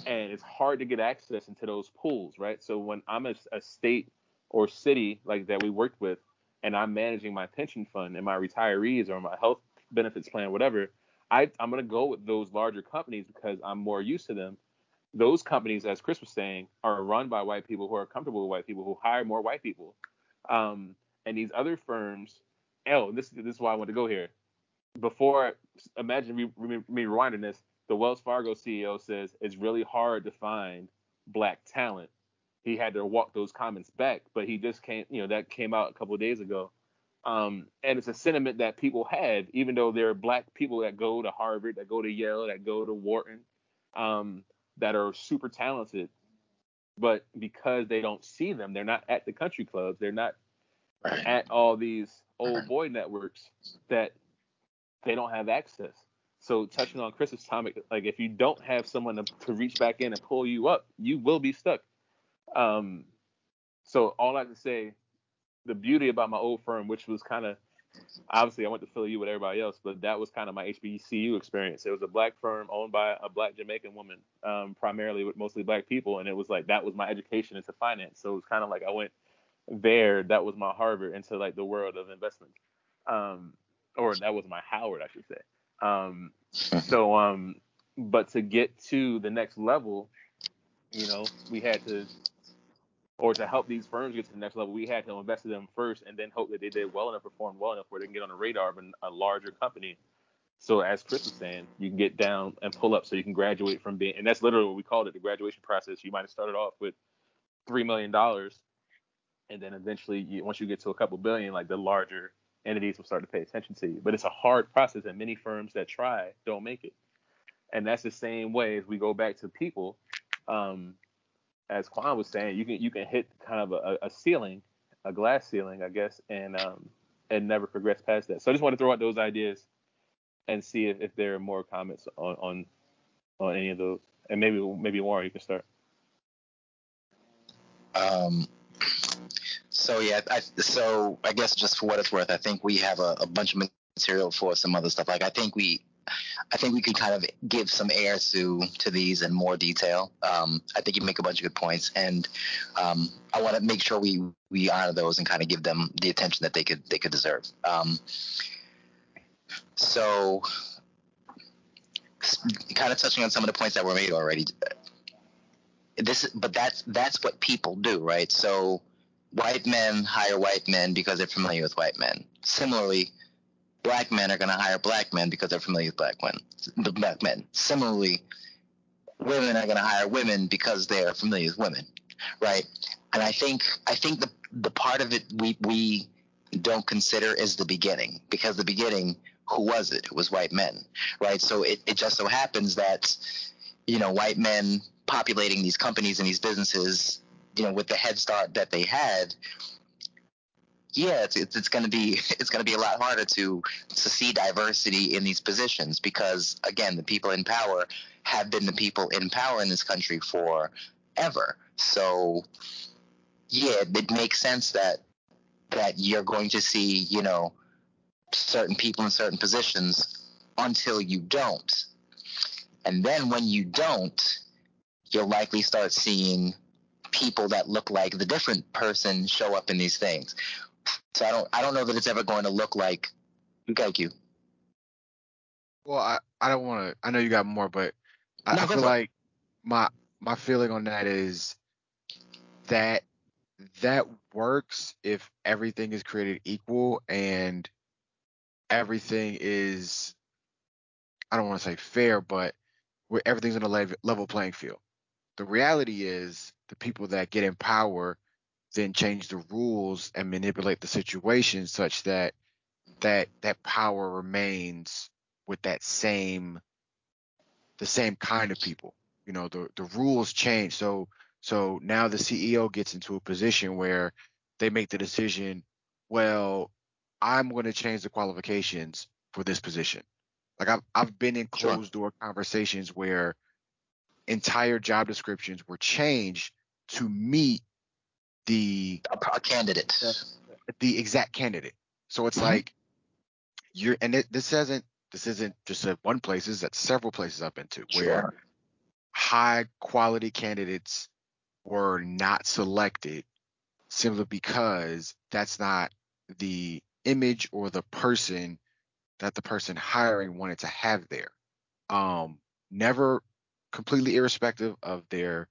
and it's hard to get access into those pools, right? So when I'm a, a state or city like that we worked with, and I'm managing my pension fund and my retirees or my health benefits plan, whatever, I, I'm going to go with those larger companies because I'm more used to them. Those companies, as Chris was saying, are run by white people who are comfortable with white people who hire more white people. Um, and these other firms, oh, this this is why I want to go here. Before, imagine me, me, me rewinding this. The Wells Fargo CEO says it's really hard to find black talent. He had to walk those comments back, but he just came, you know, that came out a couple of days ago. Um, and it's a sentiment that people have, even though there are black people that go to Harvard, that go to Yale, that go to Wharton, um, that are super talented, but because they don't see them, they're not at the country clubs, they're not right. at all these old boy networks that they don't have access. So touching on Chris's topic, like if you don't have someone to, to reach back in and pull you up, you will be stuck. Um, so all I can say, the beauty about my old firm, which was kind of obviously I went to Philly with everybody else, but that was kind of my HBCU experience. It was a black firm owned by a black Jamaican woman, um, primarily with mostly black people, and it was like that was my education into finance. So it was kind of like I went there. That was my Harvard into like the world of investment, um, or that was my Howard, I should say. Um, so, um, but to get to the next level, you know, we had to or to help these firms get to the next level, we had to invest in them first and then hope that they did well enough, perform well enough where they can get on the radar of a larger company. So as Chris was saying, you can get down and pull up so you can graduate from being, and that's literally what we called it, the graduation process. You might have started off with $3 million and then eventually you, once you get to a couple billion, like the larger entities will start to pay attention to you. But it's a hard process and many firms that try don't make it. And that's the same way as we go back to people. Um, as Quan was saying, you can you can hit kind of a, a ceiling, a glass ceiling, I guess, and um, and never progress past that. So I just want to throw out those ideas and see if, if there are more comments on, on on any of those. And maybe maybe Warren, you can start. Um. So yeah, I, so I guess just for what it's worth, I think we have a, a bunch of material for some other stuff. Like I think we I think we could kind of give some air to to these in more detail. Um, I think you make a bunch of good points, and um, I want to make sure we we honor those and kind of give them the attention that they could they could deserve. Um, so, kind of touching on some of the points that were made already. This, but that's that's what people do, right? So, white men hire white men because they're familiar with white men. Similarly, black men are going to hire black men because they're familiar with black men. Black men. Similarly, women are going to hire women because they are familiar with women, right? And I think I think the the part of it we we don't consider is the beginning because the beginning who was it? It was white men, right? So it, it just so happens that you know white men populating these companies and these businesses, you know, with the head start that they had, yeah, it's it's, it's going to be it's going to be a lot harder to to see diversity in these positions because again, the people in power have been the people in power in this country for ever. So yeah, it makes sense that that you're going to see, you know, certain people in certain positions until you don't. And then when you don't, you'll likely start seeing people that look like the different person show up in these things. So I don't I don't know that it's ever going to look like you. Well, I, I don't want to. I know you got more, but I, no, I feel like my my feeling on that is that that works if everything is created equal and everything is I don't want to say fair, but where everything's on a level playing field. The reality is the people that get in power then change the rules and manipulate the situation such that that that power remains with that same the same kind of people. You know the the rules change. So so now the ceo gets into a position where they make the decision well i'm going to change the qualifications for this position. Like i've, I've been in closed door conversations where entire job descriptions were changed to meet the a, a candidate, the, the, exact candidate. So it's mm-hmm. like you're, and it, this hasn't this isn't just at one place, this is at several places I've been to Sure. where high quality candidates were not selected simply because that's not the image or the person that the person hiring wanted to have there. Um, never completely irrespective of their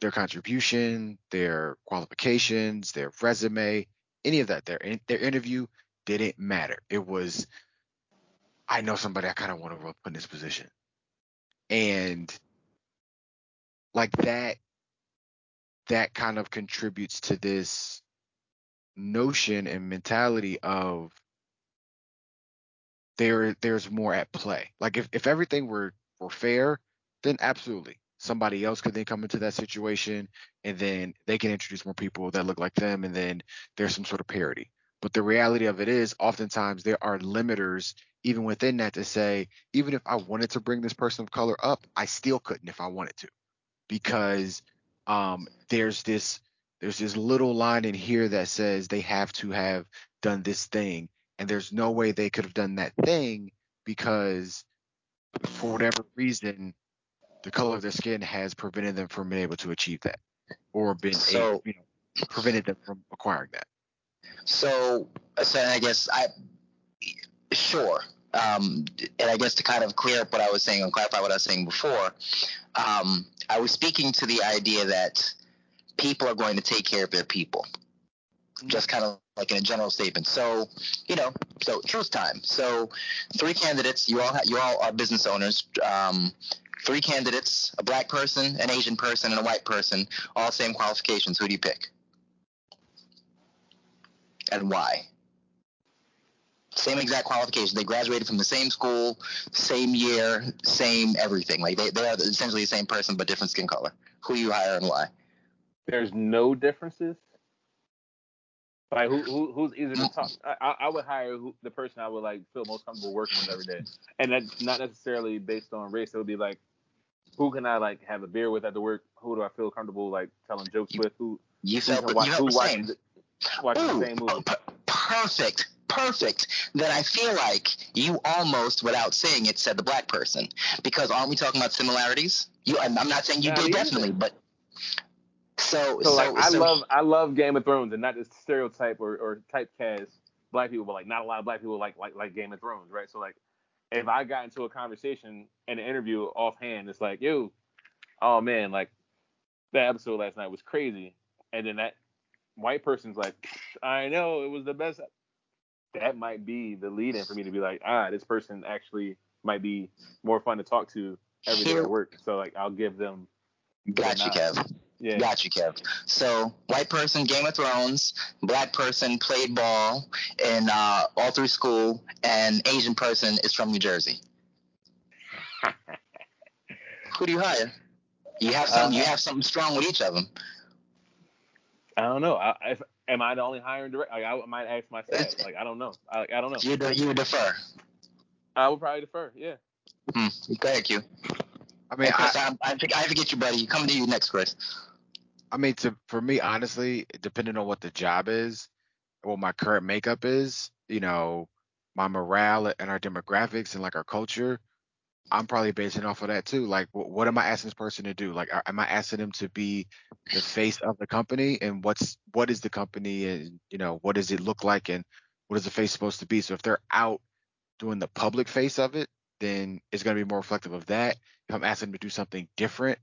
their contribution, their qualifications, their resume, any of that. Their their interview didn't matter. It was I know somebody I kind of want to put in this position. And like that that kind of contributes to this notion and mentality of there there's more at play. Like if, if everything were were fair, then absolutely. Somebody else could then come into that situation and then they can introduce more people that look like them and then there's some sort of parity. But the reality of it is oftentimes there are limiters even within that to say, even if I wanted to bring this person of color up, I still couldn't if I wanted to. Because um, there's this there's this little line in here that says they have to have done this thing and there's no way they could have done that thing because for whatever reason the color of their skin has prevented them from being able to achieve that or been So- able, you know prevented them from acquiring that So, so I guess I sure. Um, and I guess to kind of clear up what I was saying and clarify what I was saying before, um, I was speaking to the idea that people are going to take care of their people. Just kind of like in a general statement. So, you know, so truth time. So, three candidates. You all ha- you all are business owners. Um, three candidates: a black person, an Asian person, and a white person. All same qualifications. Who do you pick? And why? Same exact qualifications. They graduated from the same school, same year, same everything. Like they, they are essentially the same person but different skin color. Who you hire and why? There's no differences. Like who, who who's easier to talk? I, I would hire who, the person I would like feel most comfortable working with every day, and that's not necessarily based on race. It would be like, who can I like have a beer with at the work? Who do I feel comfortable like telling jokes You- with? Who You who, felt watch, you who felt the watches same. the, watches the same movie? p- perfect, perfect. Then I feel like you almost, without saying it, said the black person because aren't we talking about similarities? You, I'm, I'm not saying you Not did definitely, but so So so like I so- love I love Game of Thrones and not just stereotype or, or typecast black people, but like not a lot of black people like like like Game of Thrones, right? So like if I got into a conversation and an interview offhand, it's like, yo, oh man, like that episode last night was crazy, and then that white person's like, I know it was the best. That might be the lead in for me to be like, ah, this person actually might be more fun to talk to every day at work. So like I'll give them Gotcha. Kev. Yeah. Got you, Kev. So, white person, Game of Thrones. Black person played ball in uh, all through school, and Asian person is from New Jersey. Who do you hire? You have some. Uh, you have something strong with each of them. I don't know. I, if, am I the only hiring director? Like, I might ask my staff. Like, I don't know. I, I don't know. You de- you would defer. I would probably defer. Yeah. Hmm. Go ahead, Q. i mean Hey, Chris, I, I, I, forget- I forget you, buddy. Coming to you next, Chris. I mean to for me honestly depending on what the job is what my current makeup is you know my morale and our demographics and like our culture i'm probably basing off of that too. Like wh- what am i asking this person to do? Like am i asking them to be the face of the company and what's what is the company and you know what does it look like and what is the face supposed to be? So if they're out doing the public face of it then it's going to be more reflective of that. If i'm asking them to do something different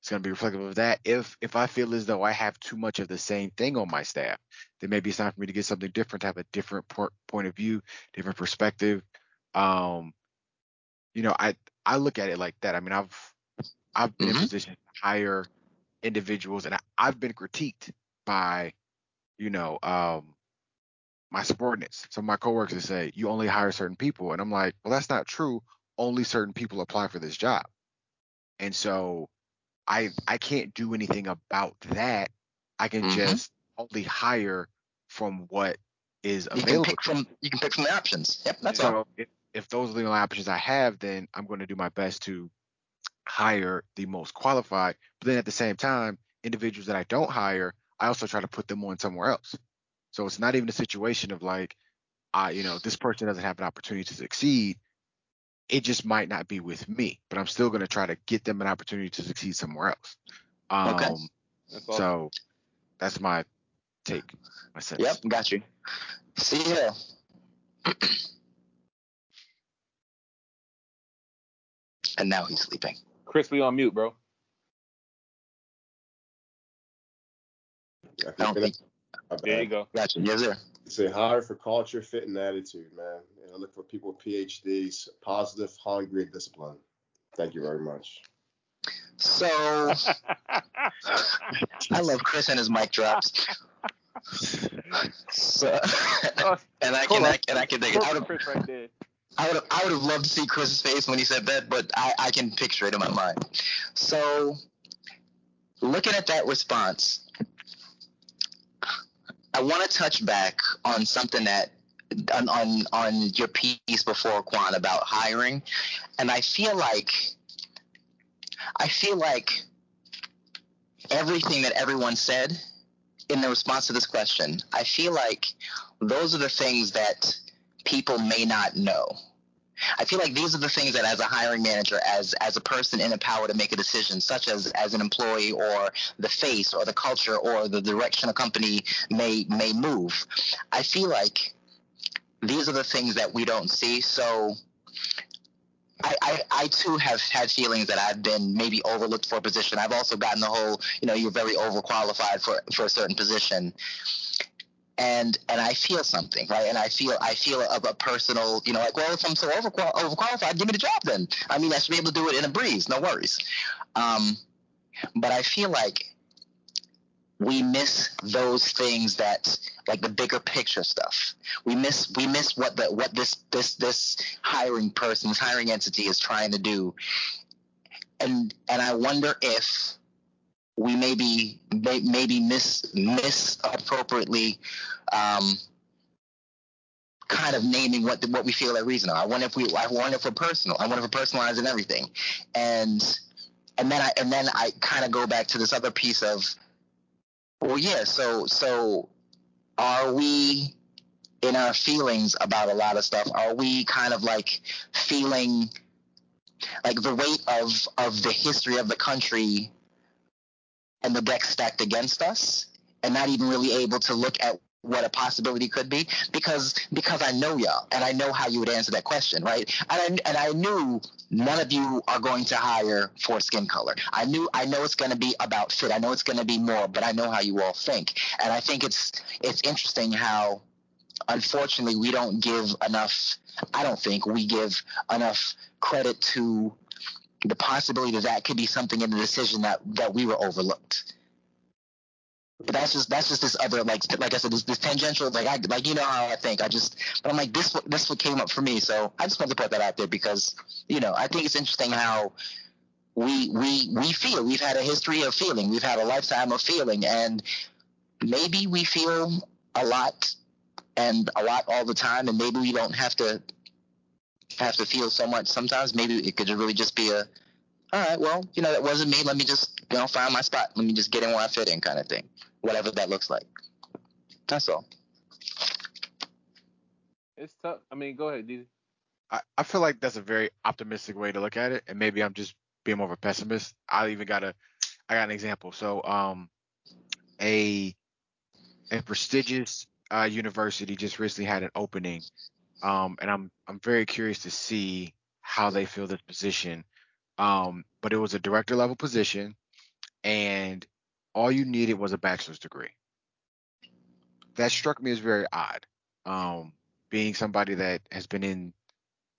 it's going to be reflective of that. If if i feel as though i have too much of the same thing on my staff then maybe it's time for me to get something different to have a different por- point of view different perspective. Um you know i i look at it like that. I mean i've i've been Mhm. in position to hire individuals and I, i've been critiqued by you know um my subordinates. Some of my coworkers say you only hire certain people and i'm like well that's not true. Only certain people apply for this job. And so i i can't do anything about that i can Mhm. just only hire from what is available. You can pick from. You can pick from the options. Yep, that's so all. if, if those are the only options I have, then I'm going to do my best to hire the most qualified. But then at the same time, individuals that I don't hire, I also try to put them on somewhere else. So it's not even a situation of like, I, you know, this person doesn't have an opportunity to succeed. It just might not be with me, but I'm still going to try to get them an opportunity to succeed somewhere else. Um, Okay. That's awesome. So that's my take. My sense. Yep, got you. See here. and now he's sleeping. Chris, we on mute, bro. I I don't think think. There you go. Got you. Yes, sir. Say hire for culture, fit, and attitude, man. And I look for people with PhDs, positive, hungry, and disciplined. Thank you very much. So I love Chris and his mic drops. So, Oh, and I can. I, and I can think it. I would, Chris right there. I would, I would have loved to see Chris's face when he said that, but I, I can picture it in my mind. So, looking at that response, I want to touch back on something that on, on on your piece before Quan about hiring, and I feel like I feel like everything that everyone said in the response to this question, I feel like those are the things that people may not know. I feel like these are the things that as a hiring manager, as as a person in a power to make a decision, such as as an employee or the face or the culture or the direction a company may may move, I feel like these are the things that we don't see. So I, I, I too have had feelings that I've been maybe overlooked for a position. I've also gotten the whole, you know, you're very overqualified for, for a certain position. And and I feel something, right? And I feel I feel a, a personal, you know, like, well, if I'm so overqual- overqualified, give me the job then. I mean, I should be able to do it in a breeze, no worries. Um, but I feel like we miss those things that like the bigger picture stuff. We miss we miss what the what this this this hiring person, this hiring entity is trying to do. And and I wonder if we maybe may, maybe miss misappropriately um, kind of naming what the, what we feel that reason are. I wonder if we I wonder if we're personal. I wonder if we're personalizing everything. And and then I and then I kind of go back to this other piece of well yeah, so so are we in our feelings about a lot of stuff? Are we kind of like feeling like the weight of of the history of the country and the deck stacked against us and not even really able to look at what a possibility could be because because I know y'all and I know how you would answer that question, right? And I, and I knew none of you are going to hire for skin color. I knew I know it's going to be about fit. I know it's going to be more, but I know how you all think. And I think it's it's interesting how unfortunately we don't give enough I don't think we give enough credit to the possibility that that could be something in the decision that that we were overlooked. But that's just that's just this other like like I said this, this tangential like I like you know how I think. I just but I'm like this this what came up for me so I just wanted to put that out there because you know I think it's interesting how we we we feel. We've had a history of feeling. We've had a lifetime of feeling and maybe we feel a lot and a lot all the time and maybe we don't have to have to feel so much sometimes maybe it could really just be a all right well you know that wasn't me let me just you know find my spot let me just get in where I fit in kind of thing whatever that looks like that's all It's tough. I mean, go ahead, DZ. I, I feel like that's a very optimistic way to look at it, and maybe I'm just being more of a pessimist. I even got a, I got an example. So, um, a a prestigious uh, university just recently had an opening, um, and I'm I'm very curious to see how they fill this position. Um, but it was a director level position, and all you needed was a bachelor's degree. That struck me as very odd. Um, being somebody that has been in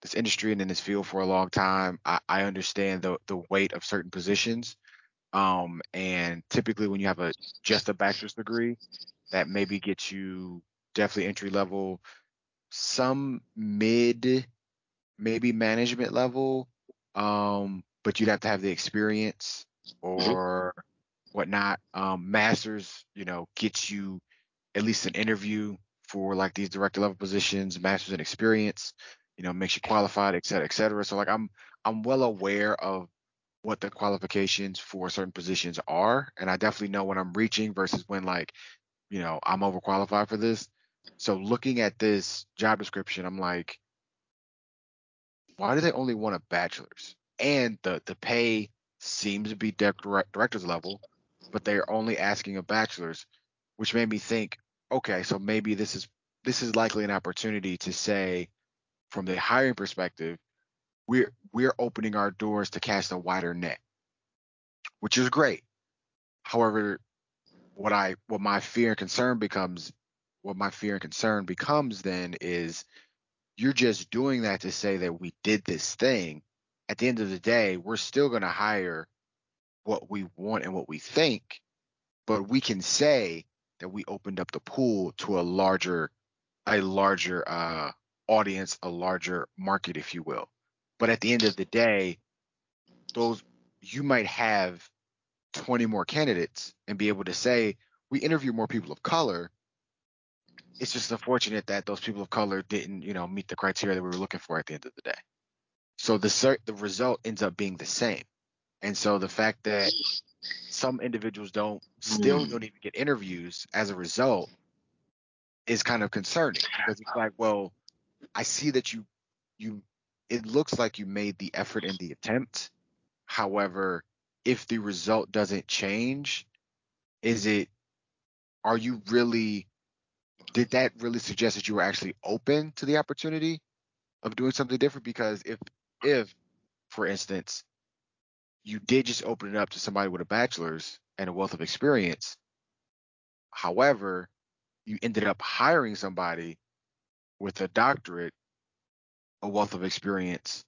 this industry and in this field for a long time, I, I understand the the weight of certain positions. Um, and typically when you have a just a bachelor's degree, that maybe gets you definitely entry level, some mid, maybe management level. Um, but you'd have to have the experience or whatnot. Um, masters, you know, gets you at least an interview for like these director level positions, masters in experience, you know, makes you qualified, et cetera, et cetera. So like I'm I'm well aware of what the qualifications for certain positions are. And I definitely know when I'm reaching versus when like, you know, I'm overqualified for this. So looking at this job description, I'm like, why do they only want a bachelor's? And the the pay seems to be direct, director's level, but they're only asking a bachelor's, which made me think, okay, so maybe this is this is likely an opportunity to say, from the hiring perspective, we're we're opening our doors to cast a wider net, which is great. However, what I what my fear and concern becomes what my fear and concern becomes then is you're just doing that to say that we did this thing. At the end of the day, we're still going to hire what we want and what we think, but we can say that we opened up the pool to a larger a larger uh, audience, a larger market, if you will. But at the end of the day, those you might have 20 more candidates and be able to say we interview more people of color. It's just unfortunate that those people of color didn't, you know, meet the criteria that we were looking for at the end of the day. So the the result ends up being the same. And so the fact that some individuals don't still mm. don't even get interviews as a result is kind of concerning because it's like, well, I see that you you it looks like you made the effort and the attempt. However, if the result doesn't change, is it are you really did that really suggest that you were actually open to the opportunity of doing something different? Because if if for instance you did just open it up to somebody with a bachelor's and a wealth of experience however you ended up hiring somebody with a doctorate a wealth of experience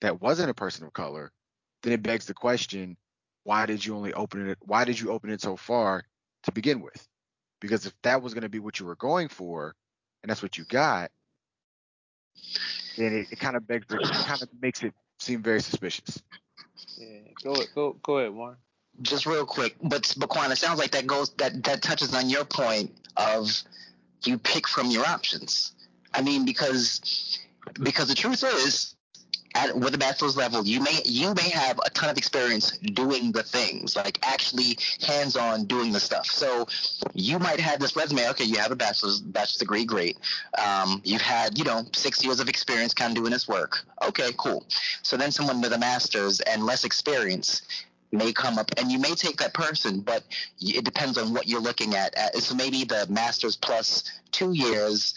that wasn't a person of color then it begs the question why did you only open it why did you open it so far to begin with because if that was going to be what you were going for and that's what you got then it, it kind of begs it kind of makes it seem very suspicious. Yeah go go go ahead Warren. Just real quick but but Quan, it sounds like that goes that that touches on your point of you pick from your options. I mean because because the truth is at with a bachelor's level, you may you may have a ton of experience doing the things, like actually hands-on doing the stuff. So you might have this resume. Okay, you have a bachelor's bachelor's degree, great. Um, you've had you know six years of experience, kind of doing this work. Okay, cool. So then someone with a master's and less experience may come up and you may take that person but it depends on what you're looking at so maybe the master's plus two years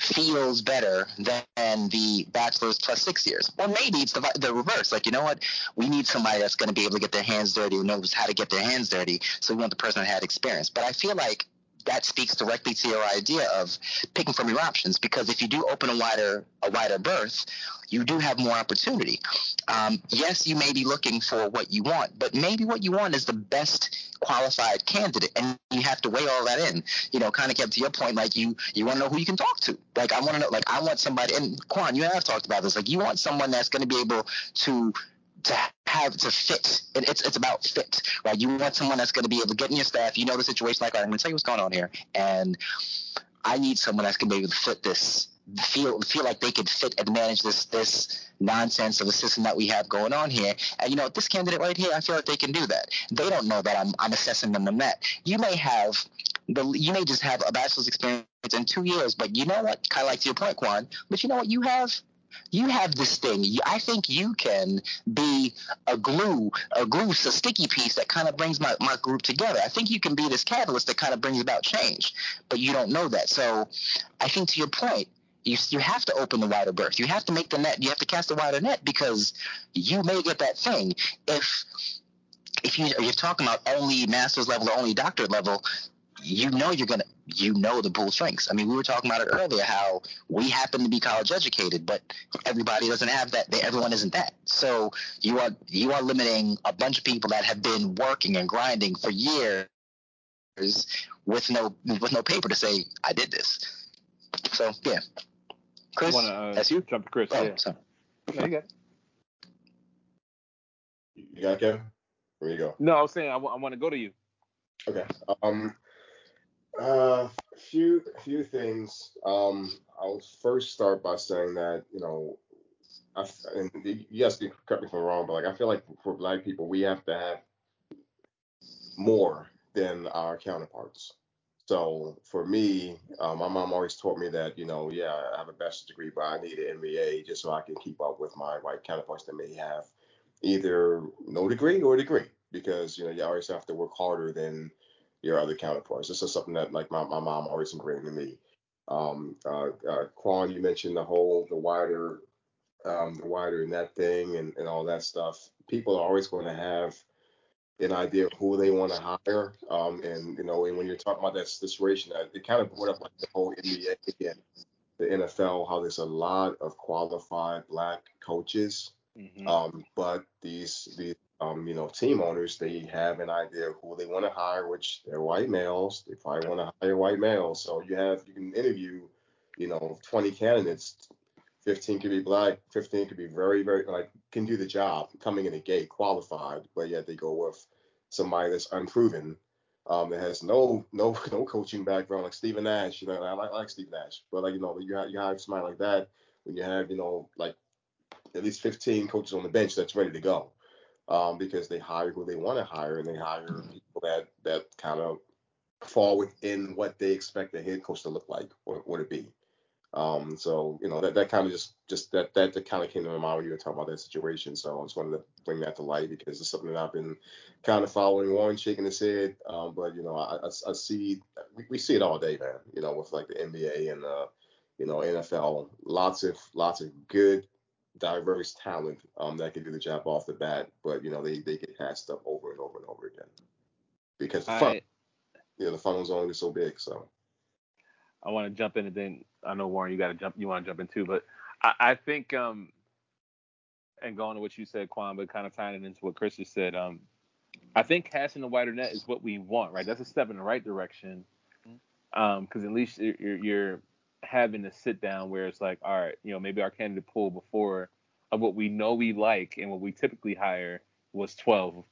feels better than the bachelor's plus six years. Or maybe it's the, the reverse. Like, you know what? We need somebody that's going to be able to get their hands dirty, who knows how to get their hands dirty. So we want the person that had experience. But I feel like that speaks directly to your idea of picking from your options because if you do open a wider a wider berth, you do have more opportunity. Um, yes, you may be looking for what you want, but maybe what you want is the best qualified candidate, and you have to weigh all that in. You know, kind of kept to your point, like you you want to know who you can talk to. Like I want to know, like I want somebody, and Quan, you have talked about this. Like you want someone that's going to be able to to have to fit. And it's it's about fit, right? You want someone that's going to be able to get in your staff. You know the situation. Like, all right, I'm going to tell you what's going on here, and I need someone that's going to be able to fit this. Feel feel like they could fit and manage this this nonsense of the system that we have going on here. And you know, this candidate right here, I feel like they can do that. They don't know that I'm I'm assessing them on that. You may have the you may just have a bachelor's experience in two years, but you know what? Kind of like to your point, Quan. But you know what? You have you have this thing. I think you can be a glue, a glue, a sticky piece that kind of brings my, my group together. I think you can be this catalyst that kind of brings about change, but you don't know that. So I think to your point, you, you have to open the wider berth. You have to make the net. You have to cast a wider net because you may get that thing. If if you, you're talking about only master's level or only doctorate level, you know you're gonna you know the pool strengths. I mean, we were talking about it earlier how we happen to be college educated, but everybody doesn't have that. Everyone isn't that. So you are you are limiting a bunch of people that have been working and grinding for years with no with no paper to say I did this. So yeah, Chris, wanna, uh, that's you. Jump to Chris. Oh, yeah. sorry. No, you got it. You got it, Kevin? Where you go? No, I was saying I want to go to you. Okay. Um. Uh, few few things. Um, I'll first start by saying that you know, I, and yes, cut me if I'm wrong, but like I feel like for Black people, we have to have more than our counterparts. So for me, um, my mom always taught me that, you know, yeah, I have a bachelor's degree, but I need an MBA just so I can keep up with my white counterparts that may have either no degree or a degree because, you know, you always have to work harder than your other counterparts. This is something that like my, my mom always ingrained in me. Um, uh, uh, Quan, you mentioned the whole, the wider, um, the wider net thing and, and all that stuff. People are always going to have an idea of who they want to hire. Um, and you know, and when you're talking about that situation, it kind of brought up like the whole NBA and the NFL, how there's a lot of qualified black coaches. Mm-hmm. Um, but these these um, you know, team owners, they have an idea of who they want to hire, which they're white males. They probably want to hire white males. So you have you can interview, you know, 20 candidates 15 could be black, 15 could be very, very like can do the job coming in the gate, qualified, but yet they go with somebody that's unproven, um, that has no no no coaching background like Stephen Nash. You know, I like, like Steve Nash, but like you know, you have, you have somebody like that when you have you know like at least 15 coaches on the bench that's ready to go, um, because they hire who they want to hire and they hire people that that kind of fall within what they expect a head coach to look like or, or to be. Um, so you know that that kind of just just that that, that kind of came to my mind when you were talking about that situation. So I just wanted to bring that to light because it's something that I've been kind of following. Warren shaking his head, um, but you know I, I, I see we, we, see it all day, man. You know with like the NBA and uh, you know NFL, lots of lots of good diverse talent um, that can do the job off the bat, but you know they they get passed up over and over and over again because the fun, you know the funnel's only so big. So I want to jump in and then I know Warren, you got to jump. You want to jump in too, but I, I, think um, and going to what you said, Quan, but kind of tying it into what Chris just said, um, I think casting the wider net is what we want, right? That's a step in the right direction, Um, because um, at least you're, you're having to sit down where it's like, all right, you know, maybe our candidate pool before of what we know we like and what we typically hire was 12,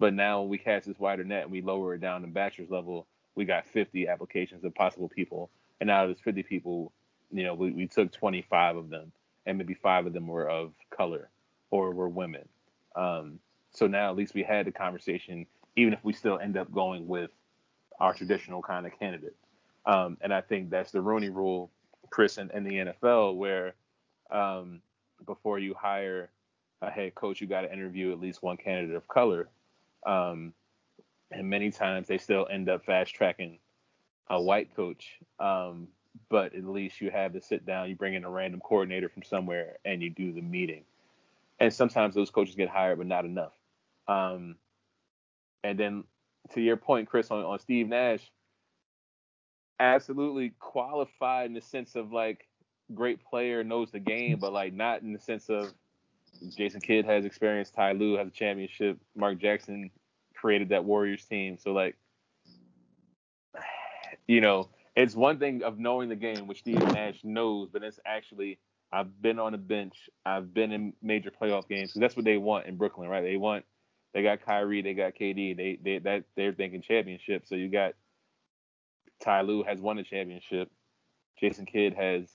but now we cast this wider net and we lower it down to bachelor's level. We got 50 applications of possible people and out of those 50 people, you know, we, we took 25 of them, and maybe five of them were of color or were women. Um, so now at least we had the conversation, even if we still end up going with our traditional kind of candidate. Um, and I think that's the Rooney Rule, Chris, in, the NFL, where um, before you hire a head coach, you got to interview at least one candidate of color. Um, and many times they still end up fast tracking a white coach. Um, but at least you have to sit down, you bring in a random coordinator from somewhere, and you do the meeting. And sometimes those coaches get hired, but not enough. Um, and then to your point, Chris, on, on Steve Nash, absolutely qualified in the sense of like great player, knows the game, but like not in the sense of Jason Kidd has experience, Ty Lue has a championship, Mark Jackson created that Warriors team. So like you know, it's one thing of knowing the game, which Steve Nash knows, but it's actually I've been on the bench, I've been in major playoff games, because that's what they want in Brooklyn, right? They want they got Kyrie, they got KD, they they that they're thinking championship. So you got Ty Lue has won a championship, Jason Kidd has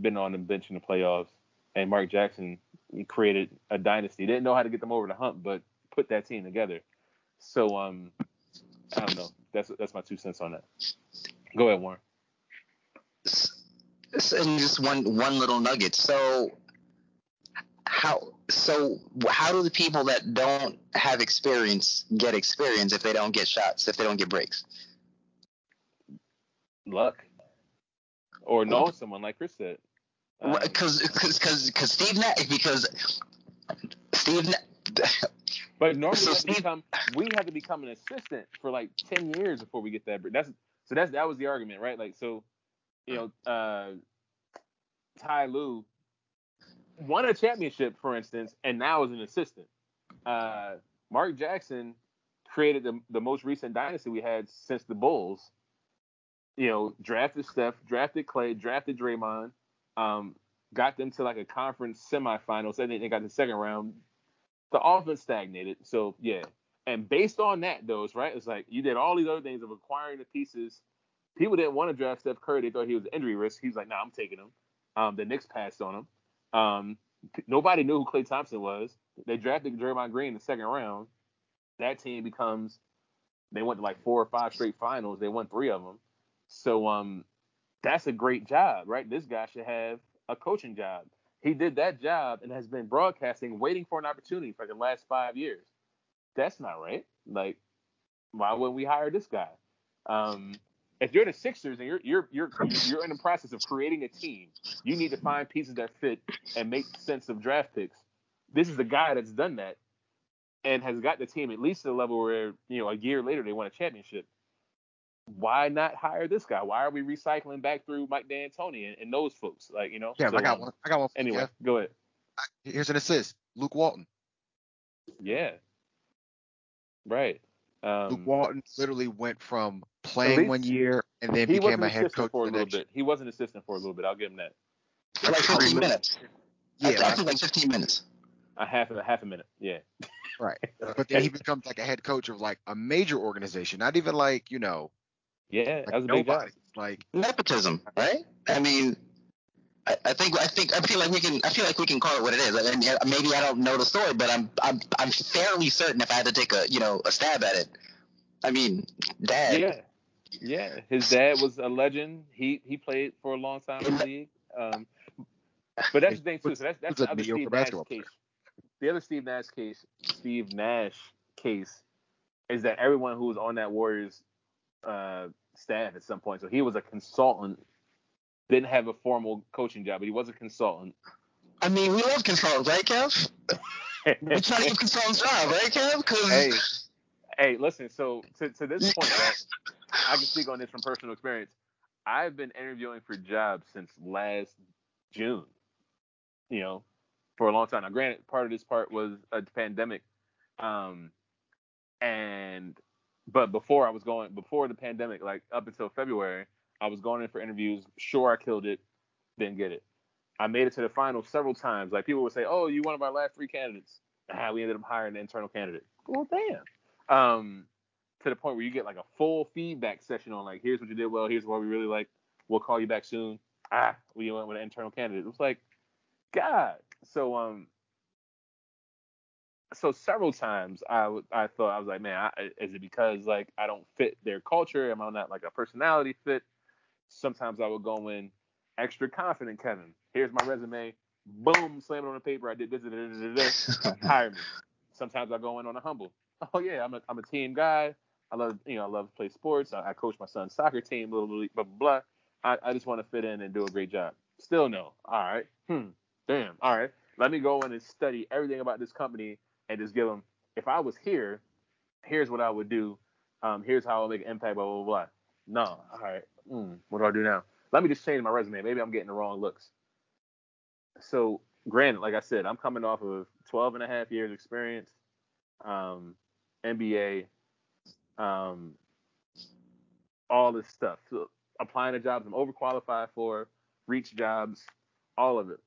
been on the bench in the playoffs, and Mark Jackson created a dynasty. Didn't know how to get them over the hump, but put that team together. So um, I don't know. That's that's my two cents on that. Go ahead, Warren. And just one one little nugget. So how so how do the people that don't have experience get experience if they don't get shots if they don't get breaks? Luck. Or know someone like Chris said. Because um, because because Steve Nash because Steve but normally so we, have Steve, become, we have to become an assistant for like ten years before we get that. That's so that's that was the argument, right? Like so, you know, uh, Ty Lue won a championship, for instance, and now is an assistant. Uh, Mark Jackson created the, the most recent dynasty we had since the Bulls. You know, drafted Steph, drafted Klay, drafted Draymond, um, got them to like a conference semifinals, and then they got the second round, the offense stagnated. So yeah. And based on that, those right, it's like you did all these other things of acquiring the pieces. People didn't want to draft Steph Curry. They thought he was an injury risk. He's like, nah, I'm taking him. Um, the Knicks passed on him. Um, nobody knew who Klay Thompson was. They drafted Draymond Green in the second round. That team becomes they went to like four or five straight finals. They won three of them. So um, that's a great job, right? This guy should have a coaching job. He did that job and has been broadcasting, waiting for an opportunity for the last five years. That's not right. Like, why wouldn't we hire this guy? Um, if you're the Sixers and you're you're you're you're in the process of creating a team, you need to find pieces that fit and make sense of draft picks. This is the guy that's done that and has got the team at least to the level where you know a year later they won a championship. Why not hire this guy? Why are we recycling back through Mike D'Antoni and, and those folks? Like you know. Yeah, so, I got um, one. I got one. for Anyway, Kev. go ahead. here's an assist. Luke Walton. Yeah. Right. Um, Luke Walton literally went from playing least one year and then he became wasn't a head assistant coach for a little next bit. He was an assistant for a little bit. I'll give him that. For like 15 minutes. Yeah, I, but I I like 15 minutes. A half a half a minute. Yeah. right. But then he becomes like a head coach of like a major organization, not even like you know Yeah, like that was a big job. nobody. Like Nepotism, right? I mean, I, I think I think I feel like we can I feel like we can call it what it is. I mean, maybe I don't know the story, but I'm I'm I'm fairly certain if I had to take a you know a stab at it. I mean, dad. Yeah. Yeah. His dad was a legend. He he played for a long time in the league. Um, but that's the thing too. So that's that's the other Steve Nash basketball case. The other Steve Nash case, Steve Nash case, is that everyone who was on that Warriors uh, staff at some point. So he was a consultant, didn't have a formal coaching job, but he was a consultant. I mean, we love consultants, right, Kev? We try to give consultants job, right, Kev? Because hey, hey, listen. So to to this point, right, I can speak on this from personal experience. I've been interviewing for jobs since last June. You know, for a long time. Now, granted, part of this part was a pandemic, um, and but before I was going before the pandemic, like up until February, I was going in for interviews. Sure, I killed it, didn't get it. I made it to the final several times. Like people would say, "Oh, you one of our last three candidates." Ah, we ended up hiring an internal candidate. Well, damn. Um, to the point where you get like a full feedback session on like, here's what you did well, here's what we really like. We'll call you back soon. Ah, we went with an internal candidate. It was like, God. So um, so several times I I thought I was like, man, I, is it because like I don't fit their culture? Am I not like a personality fit? Sometimes I would go in extra confident, Kevin. Here's my resume. Boom, slam it on the paper. I did this, this, this, hire me. Sometimes I go in on a humble. Oh yeah, I'm a I'm a team guy. I love you know I love to play sports. I, I coach my son's soccer team. Blah blah blah. blah, blah. I, I just want to fit in and do a great job. Still no. All right. Hmm. Damn. All right. Let me go in and study everything about this company and just give them. If I was here, here's what I would do. Um, here's how I'll make an impact. Blah blah blah. No. All right. Hmm. What do I do now? Let me just change my resume. Maybe I'm getting the wrong looks. So, granted, like I said, I'm coming off of 12 and a half years experience, um, MBA, um, all this stuff. So applying to jobs I'm overqualified for, reach jobs, all of it.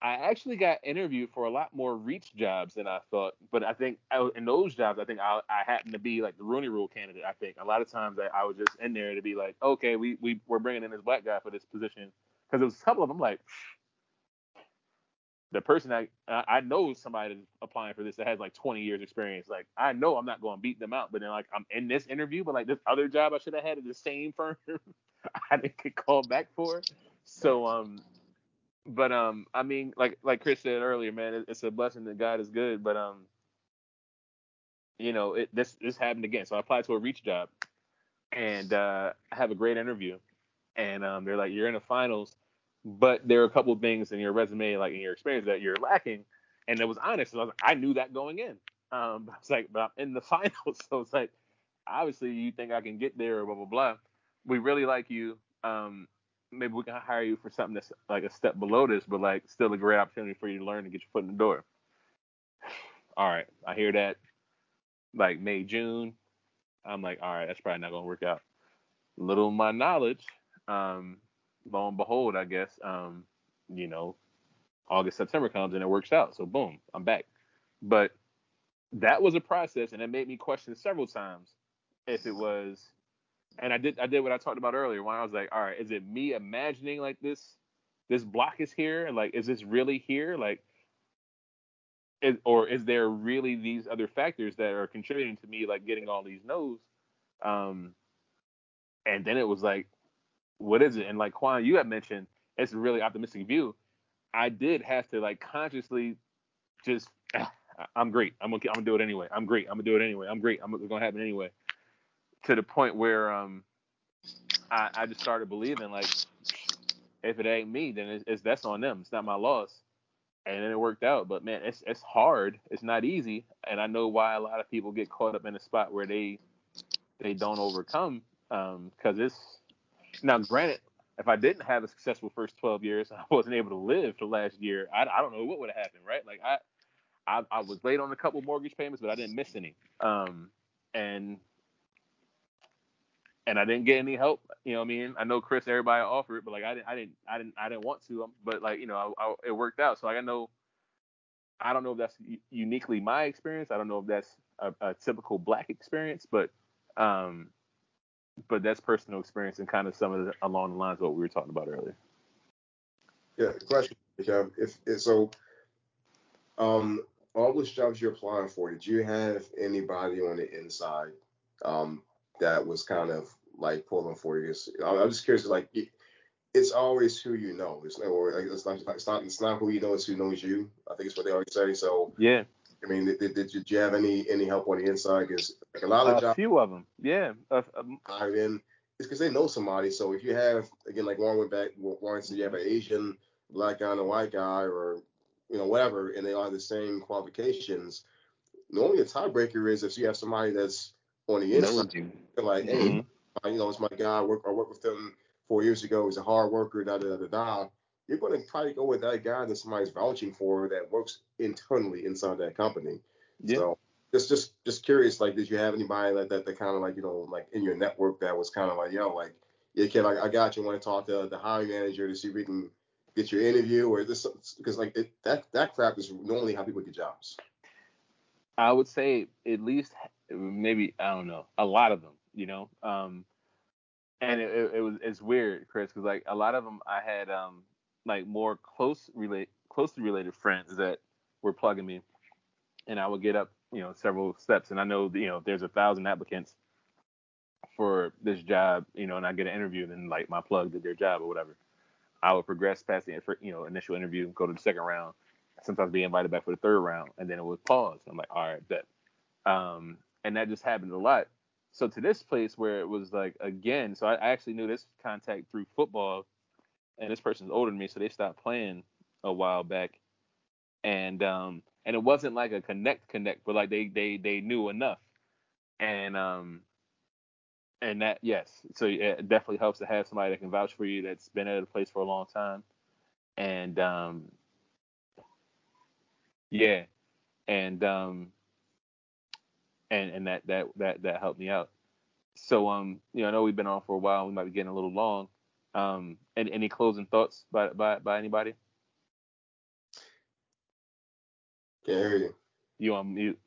I actually got interviewed for a lot more reach jobs than I thought, but I think I, in those jobs, I think I, I happened to be like the Rooney Rule candidate. I think a lot of times I, I was just in there to be like, okay, we we we're bringing in this black guy for this position because there was a couple of them like the person I I know somebody applying for this that has like 20 years experience. Like I know I'm not going to beat them out, but then like I'm in this interview, but like this other job I should have had at the same firm, I didn't get called back for. So um, but um, I mean like like Chris said earlier, man, it, it's a blessing that God is good, but um, you know it this this happened again. So I applied to a reach job, and uh, I have a great interview, and um, they're like you're in the finals but there are a couple of things in your resume, like in your experience, that you're lacking. And it was honest. So I was like, I knew that going in. Um, but it's like, but I'm in the finals, so it's like, obviously you think I can get there, blah blah blah. We really like you. Um, maybe we can hire you for something that's like a step below this, but like still a great opportunity for you to learn and get your foot in the door. All right, I hear that. Like May June, I'm like, all right, that's probably not gonna work out. Little my knowledge, um, lo and behold, I guess, um, you know, August, September comes and it works out. So boom, I'm back. But that was a process and it made me question several times if it was and I did I did what I talked about earlier when I was like, all right, is it me imagining like this this block is here? and Like, is this really here? Like is, or is there really these other factors that are contributing to me like getting all these no's? Um and then it was like, what is it? And like Quan, you had mentioned, it's a really optimistic view. I did have to like consciously just, ah, I'm great. I'm gonna, I'm gonna do it anyway. I'm great. I'm gonna do it anyway. I'm great. I'm it's gonna happen anyway. To the point where um, I, I just started believing like, if it ain't me, then it's, it's that's on them. It's not my loss. And then it worked out. But man, it's it's hard. It's not easy. And I know why a lot of people get caught up in a spot where they they don't overcome because um, it's now granted if I didn't have a successful first 12 years, I wasn't able to live the last year. I, I don't know what would have happened, right? Like I, I, I was late on a couple mortgage payments, but I didn't miss any. Um, and and I didn't get any help. You know what I mean? I know Chris, everybody offered, but like I didn't, I didn't, I didn't, I didn't want to. Um, but like you know, I, I, it worked out. So like, I know, I don't know if that's uniquely my experience. I don't know if that's a, a typical black experience, but um, but that's personal experience and kind of some of the, along the lines of what we were talking about earlier. Yeah, question. If, if so, um, all those jobs you're applying for, did you have anybody on the inside um, that was kind of like pulling for you? I'm just curious, like it's always who you know. It's, or it's not, it's not, it's not who you know, it's who knows you. I think it's what they always say. So yeah, I mean, did, did, did you have any any help on the inside? Because like a lot of a jobs, few of them, yeah. Uh, um, I mean, it's because they know somebody. So if you have again, like Warren went back, Warren said you have an Asian, black guy, and a white guy, or you know whatever, and they all have the same qualifications. Normally, a tiebreaker is if you have somebody that's on the inside, like, hey, mm-hmm. Uh, you know, it's my guy. I work I worked with him four years ago. He's a hard worker. Da da da da you're going to probably go with that guy that somebody's vouching for that works internally inside that company. Yeah. So just just just curious, like, did you have anybody like that that kind of like you know like in your network that was kind of like yo like yeah kid I, I got you want to talk to the hiring manager to see if we can get your interview or this because like it, that that crap is normally how people get jobs. I would say at least maybe I don't know a lot of them, you know. Um, and it, it, it was it's weird, Chris, because like a lot of them I had um like more close relate closely related friends that were plugging me, and I would get up, you know, several steps, and I know, you know, there's a thousand applicants for this job, you know, and I get an interview, and then like my plug did their job or whatever. I would progress past the you know initial interview, go to the second round, sometimes be invited back for the third round, and then it would pause. I'm like, all right, bet. Um, and that just happened a lot. So to this place where it was like again, so I, actually knew this contact through football and this person's older than me, so they stopped playing a while back. And um and it wasn't like a connect connect, but like they they they knew enough. And um and that yes, so it definitely helps to have somebody that can vouch for you that's been at a place for a long time. And um yeah. And um and and that that that that helped me out. So um, you know, I know we've been on for a while. We might be getting a little long. Um, any, any closing thoughts by, by, by anybody? Can't hear you. You on mute.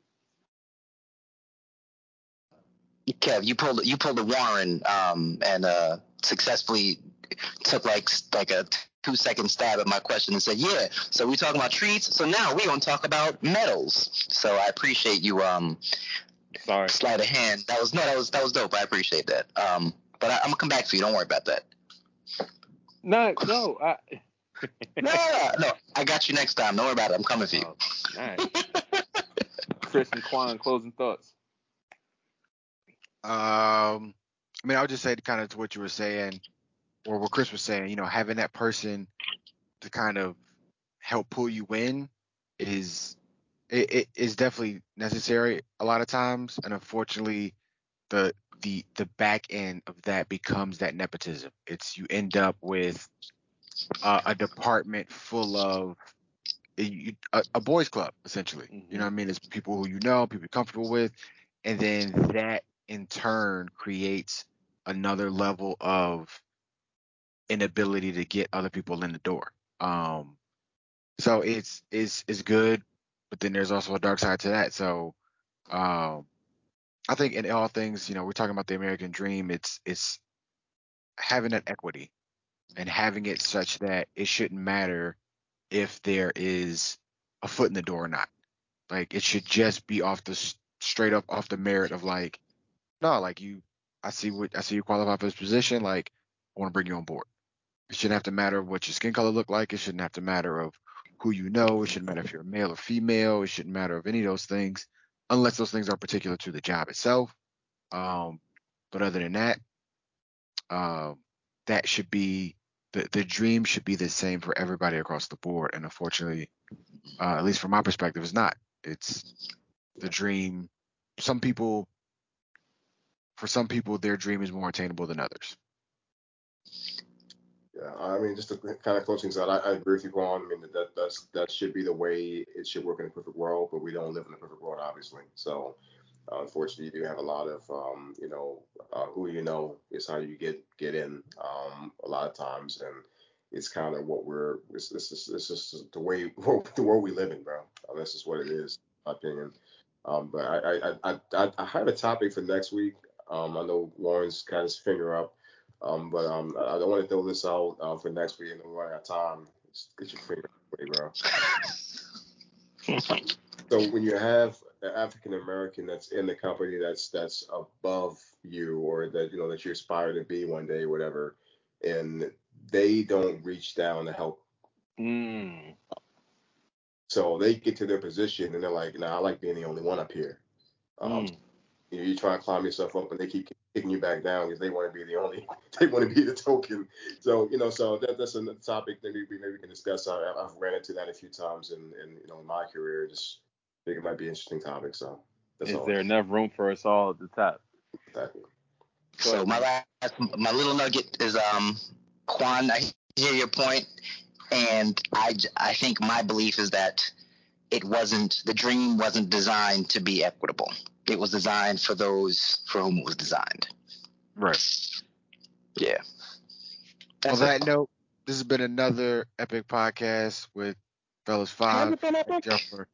Kev, you pulled you pulled a Warren um, and uh, successfully took like like a two second stab at my question and said, "Yeah, so we're talking about treats. So now we're gonna talk about medals." So I appreciate you um sorry sleight of hand. That was no, that was that was dope. I appreciate that. Um, but I, am gonna come back for you. Don't worry about that. No, no, I. no, no, I got you next time. Don't worry about it. I'm coming for you. Oh, all right. Chris and Quan, closing thoughts. Um, I mean, I would just say kind of to what you were saying, or what Chris was saying. You know, having that person to kind of help pull you in is it, it is definitely necessary a lot of times, and unfortunately, the the the back end of that becomes that nepotism. It's you end up with uh, a department full of a, a, boys club essentially. Mm-hmm. You know what I mean? It's people who you know, people you're comfortable with, and then that in turn creates another level of inability to get other people in the door. Um, so it's it's it's good, but then there's also a dark side to that. So um, I think in all things, you know, we're talking about the American dream. It's it's having that equity and having it such that it shouldn't matter if there is a foot in the door or not. Like it should just be off the straight up off the merit of like, no, like you I see what I see you qualify for this position. Like, I want to bring you on board. It shouldn't have to matter what your skin color look like. It shouldn't have to matter of who you know. It shouldn't matter if you're male or female. It shouldn't matter of any of those things, unless those things are particular to the job itself. Um, but other than that, um, that should be the the dream should be the same for everybody across the board. And unfortunately, uh, at least from my perspective, it's not. It's the dream. Some people, for some people, their dream is more attainable than others. Yeah, I mean, just to kind of close things out, I, I agree with you, Quan. I mean, that that's that should be the way it should work in a perfect world, but we don't live in a perfect world, obviously. So, uh, unfortunately, you do have a lot of, um, you know, uh, who you know is how you get get in um, a lot of times, and it's kind of what we're. It's, this is this is the way the world we live in, bro. Uh, this is what it is, my opinion. Um, but I I, I I I have a topic for next week. Um, I know Warren's got his finger up. Um, but um, I don't want to throw this out uh, for next week, and we're running out of time. Just get your finger away, bro. so when you have an African American that's in the company that's that's above you, or that you know that you aspire to be one day, whatever, and they don't reach down to help. Mm. So they get to their position and they're like, "Nah, I like being the only one up here." Um, Mm. you know, you try to climb yourself up, and they keep kicking you back down because they want to be the only, they want to be the token. So you know, so that, that's a topic that we maybe we can discuss. I, I've ran into that a few times in, in you know in my career. Just think it might be an interesting topic. So that's Is all. there enough room for us all at the top? Exactly. So my last, my little nugget is um, Quan. I hear your point, and I I think my belief is that it wasn't the dream wasn't designed to be equitable. It was designed for those for whom it was designed. Right. Yeah. On that it. note, this has been another epic podcast with Fellas Five. it been epic? Jumper.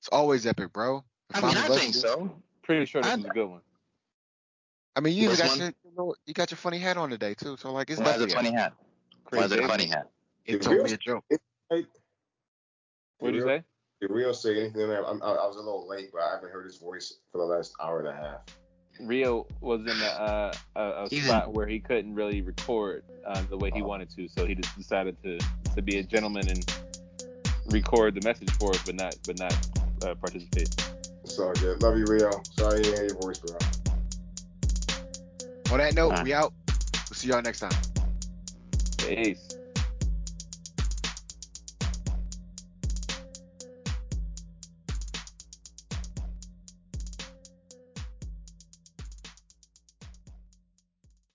It's always epic, bro. The I mean, I of us- think so. Pretty sure this I- is a good one. I mean, you got one? your, your little- you got your funny hat on today too. So like, it's Why is it definitely funny hat? Why is it a funny hat? It's told me a joke. What'd you say? Did Rio say anything? I, I, I was a little late, but I haven't heard his voice for the last hour and a half. Rio was in a, uh, a, a spot where he couldn't really record uh, the way he wanted to, so he just decided to, to be a gentleman and record the message for us, but not but not uh, participate. Sorry, good. Love you, Rio. Sorry you didn't hear your voice, bro. On that note, Alright. we out. We'll see y'all next time. Peace.